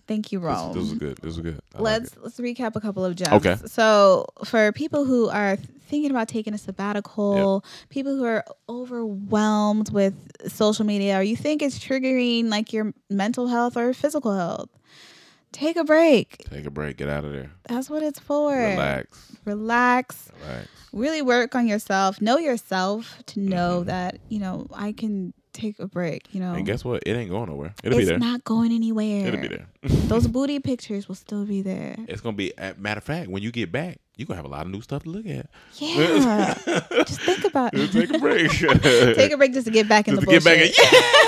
Thank you, this, Rome. this was good. This was good. I let's it. let's recap a couple of gems. Okay. So for people who are thinking about taking a sabbatical, people who are overwhelmed with social media, or you think it's triggering like your mental health or physical health, take a break. take a break. Get out of there. That's what it's for. Relax. Relax. Relax. Really work on yourself. Know yourself to know Mm-hmm. that you know I can take a break. You know, And guess what? It ain't going nowhere. It'll it's be there. It's not going anywhere. It'll be there. Those (laughs) booty pictures will still be there. It's gonna be. Matter of fact, when you get back, you gonna have a lot of new stuff to look at. Yeah. (laughs) just think about it. take a break. (laughs) Take a break just to get back in Just the to get bullshit.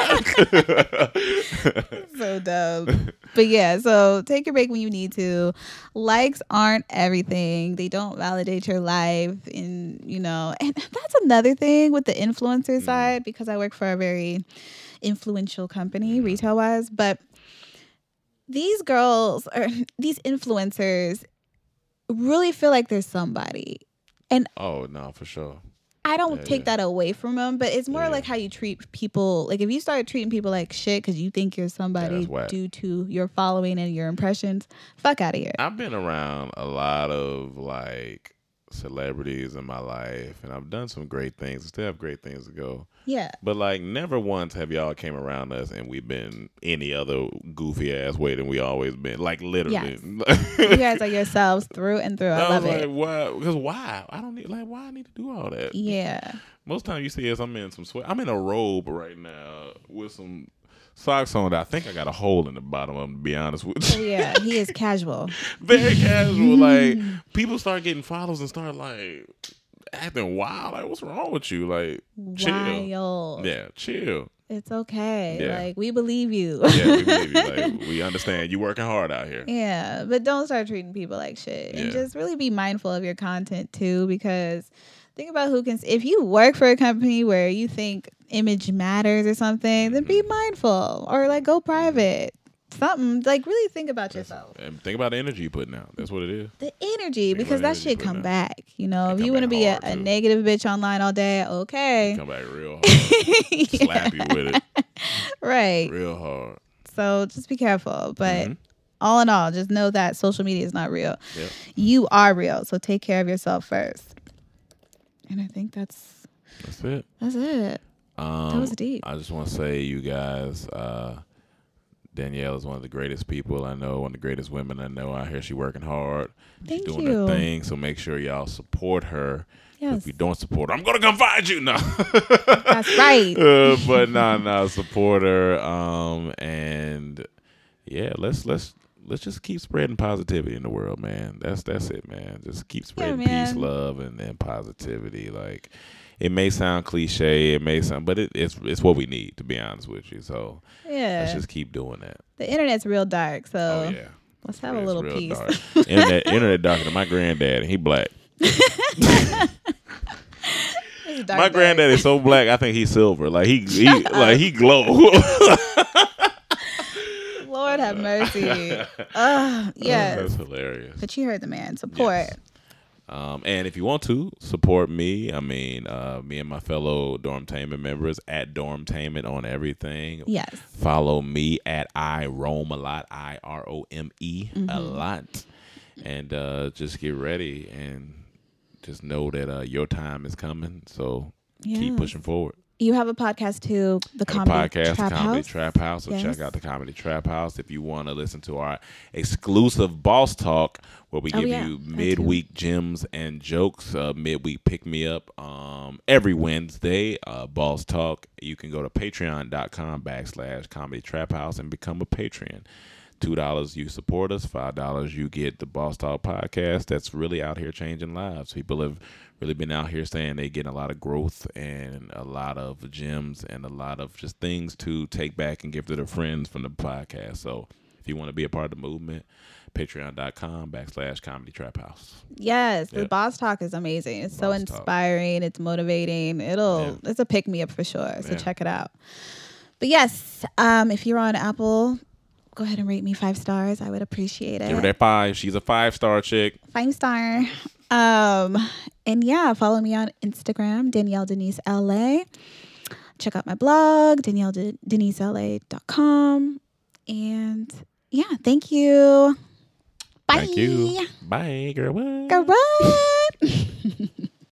back. in- Yeah. (laughs) so dumb. But yeah, so take a break when you need to. Likes aren't everything. They don't validate your life and you know, and that's another thing with the influencer mm. side because I work for a very influential company retail wise, but these girls or these influencers really feel like there's somebody. And oh no, for sure. I don't Yeah, take yeah. that away from them, but it's more Yeah. like how you treat people. Like if you start treating people like shit because you think you're somebody due to your following and your impressions, fuck out of here. I've been around a lot of like celebrities in my life, and I've done some great things. I still have great things to go. Yeah, But like, never once have y'all came around us and we've been any other goofy ass way than we always been. Like literally. (laughs) you guys are yourselves through and through. I I love like, it. why? Because why? I don't need like why I need to do all that. Yeah, Most time you see us, I'm in some sweat. I'm in a robe right now with some socks on that I think I got a hole in the bottom of them. To be honest with oh you, yeah, he is (laughs) casual. very casual. Like (laughs) people start getting follows and start like acting wild. Like what's wrong with you? Like chill. Wild. Yeah, chill. It's okay. Yeah. Like we believe you. Yeah, we believe you. Like (laughs) we understand you working hard out here. Yeah, but don't start treating people like shit. And Yeah. just really be mindful of your content too, because think about who can. If you work for a company where you think image matters or something, then Mm-hmm. be mindful or like go private. Something like really think about yourself. And think about the energy you putting out. That's what it is. The energy, Think because that energy shit come out. back. You know, It if you want to be a, a negative bitch online all day, okay, Come back real (laughs) hard. Slap you with it right. real hard. So just be careful. But Mhm. all in all, just know that social media is not real. Yep. You are real. So take care of yourself first. And I think that's That's it. that's it. Um, that was deep. I just want to say, you guys, uh, Danielle is one of the greatest people I know, one of the greatest women I know out here. She working hard. Thank She's doing you. her thing. So make sure y'all support her. Yes. If you don't support her, I'm gonna come find you. No. That's right. (laughs) uh, but nah, nah, support her. Um, and yeah, let's let's let's just keep spreading positivity in the world, man. That's that's it, man. Just keep spreading peace, love, and, and positivity. Like it may sound cliche, it may sound, but it, it's it's what we need to be honest with you. So Yeah. let's just keep doing that. the internet's real dark. So oh yeah. let's have Yeah, a little real peace. dark. internet, internet than my granddad, he black. (laughs) My granddad is so black. I think he's silver. Like he, he (laughs) like he glow. (laughs) Lord have mercy. Ugh, (laughs) yes. That's hilarious. But you heard the man. Support. Yes. Um, and if you want to support me, I mean, uh, me and my fellow Dormtainment members at Dormtainment on everything. Yes. Follow me at I Roam a lot, I R O M E a Mm-hmm. lot, and uh, just get ready and just know that uh, your time is coming. So keep pushing forward. You have a podcast too, the comedy podcast, trap Comedy house. Trap House. So Yes. check out the Comedy Trap House if you want to listen to our exclusive Boss Talk, where we Oh, give yeah, you midweek gems and jokes. Uh, midweek pick me up um, every Wednesday. Uh, Boss Talk. You can go to Patreon.com backslash Comedy Trap House and become a patron. Two dollars you support us. Five dollars you get the Boss Talk podcast. That's really out here changing lives. People have really been out here saying they getting a lot of growth and a lot of gems and a lot of just things to take back and give to their friends from the podcast. So if you want to be a part of the movement, patreon.com backslash comedy trap house. Yes, the Yeah. boss talk is amazing. It's so Boss Talk. inspiring. It's motivating. It'll it's a pick me up for sure. So Yeah. check it out. But yes, um, if you're on Apple, go ahead and rate me five stars. I would appreciate it. Give her that five. She's a five star chick. Five star. Um, and yeah, follow me on Instagram, Danielle Denise LA. Check out my blog, danielledeniseLA.com. And yeah, thank you. Bye. Thank you. Bye, girl. What? Go (laughs) run.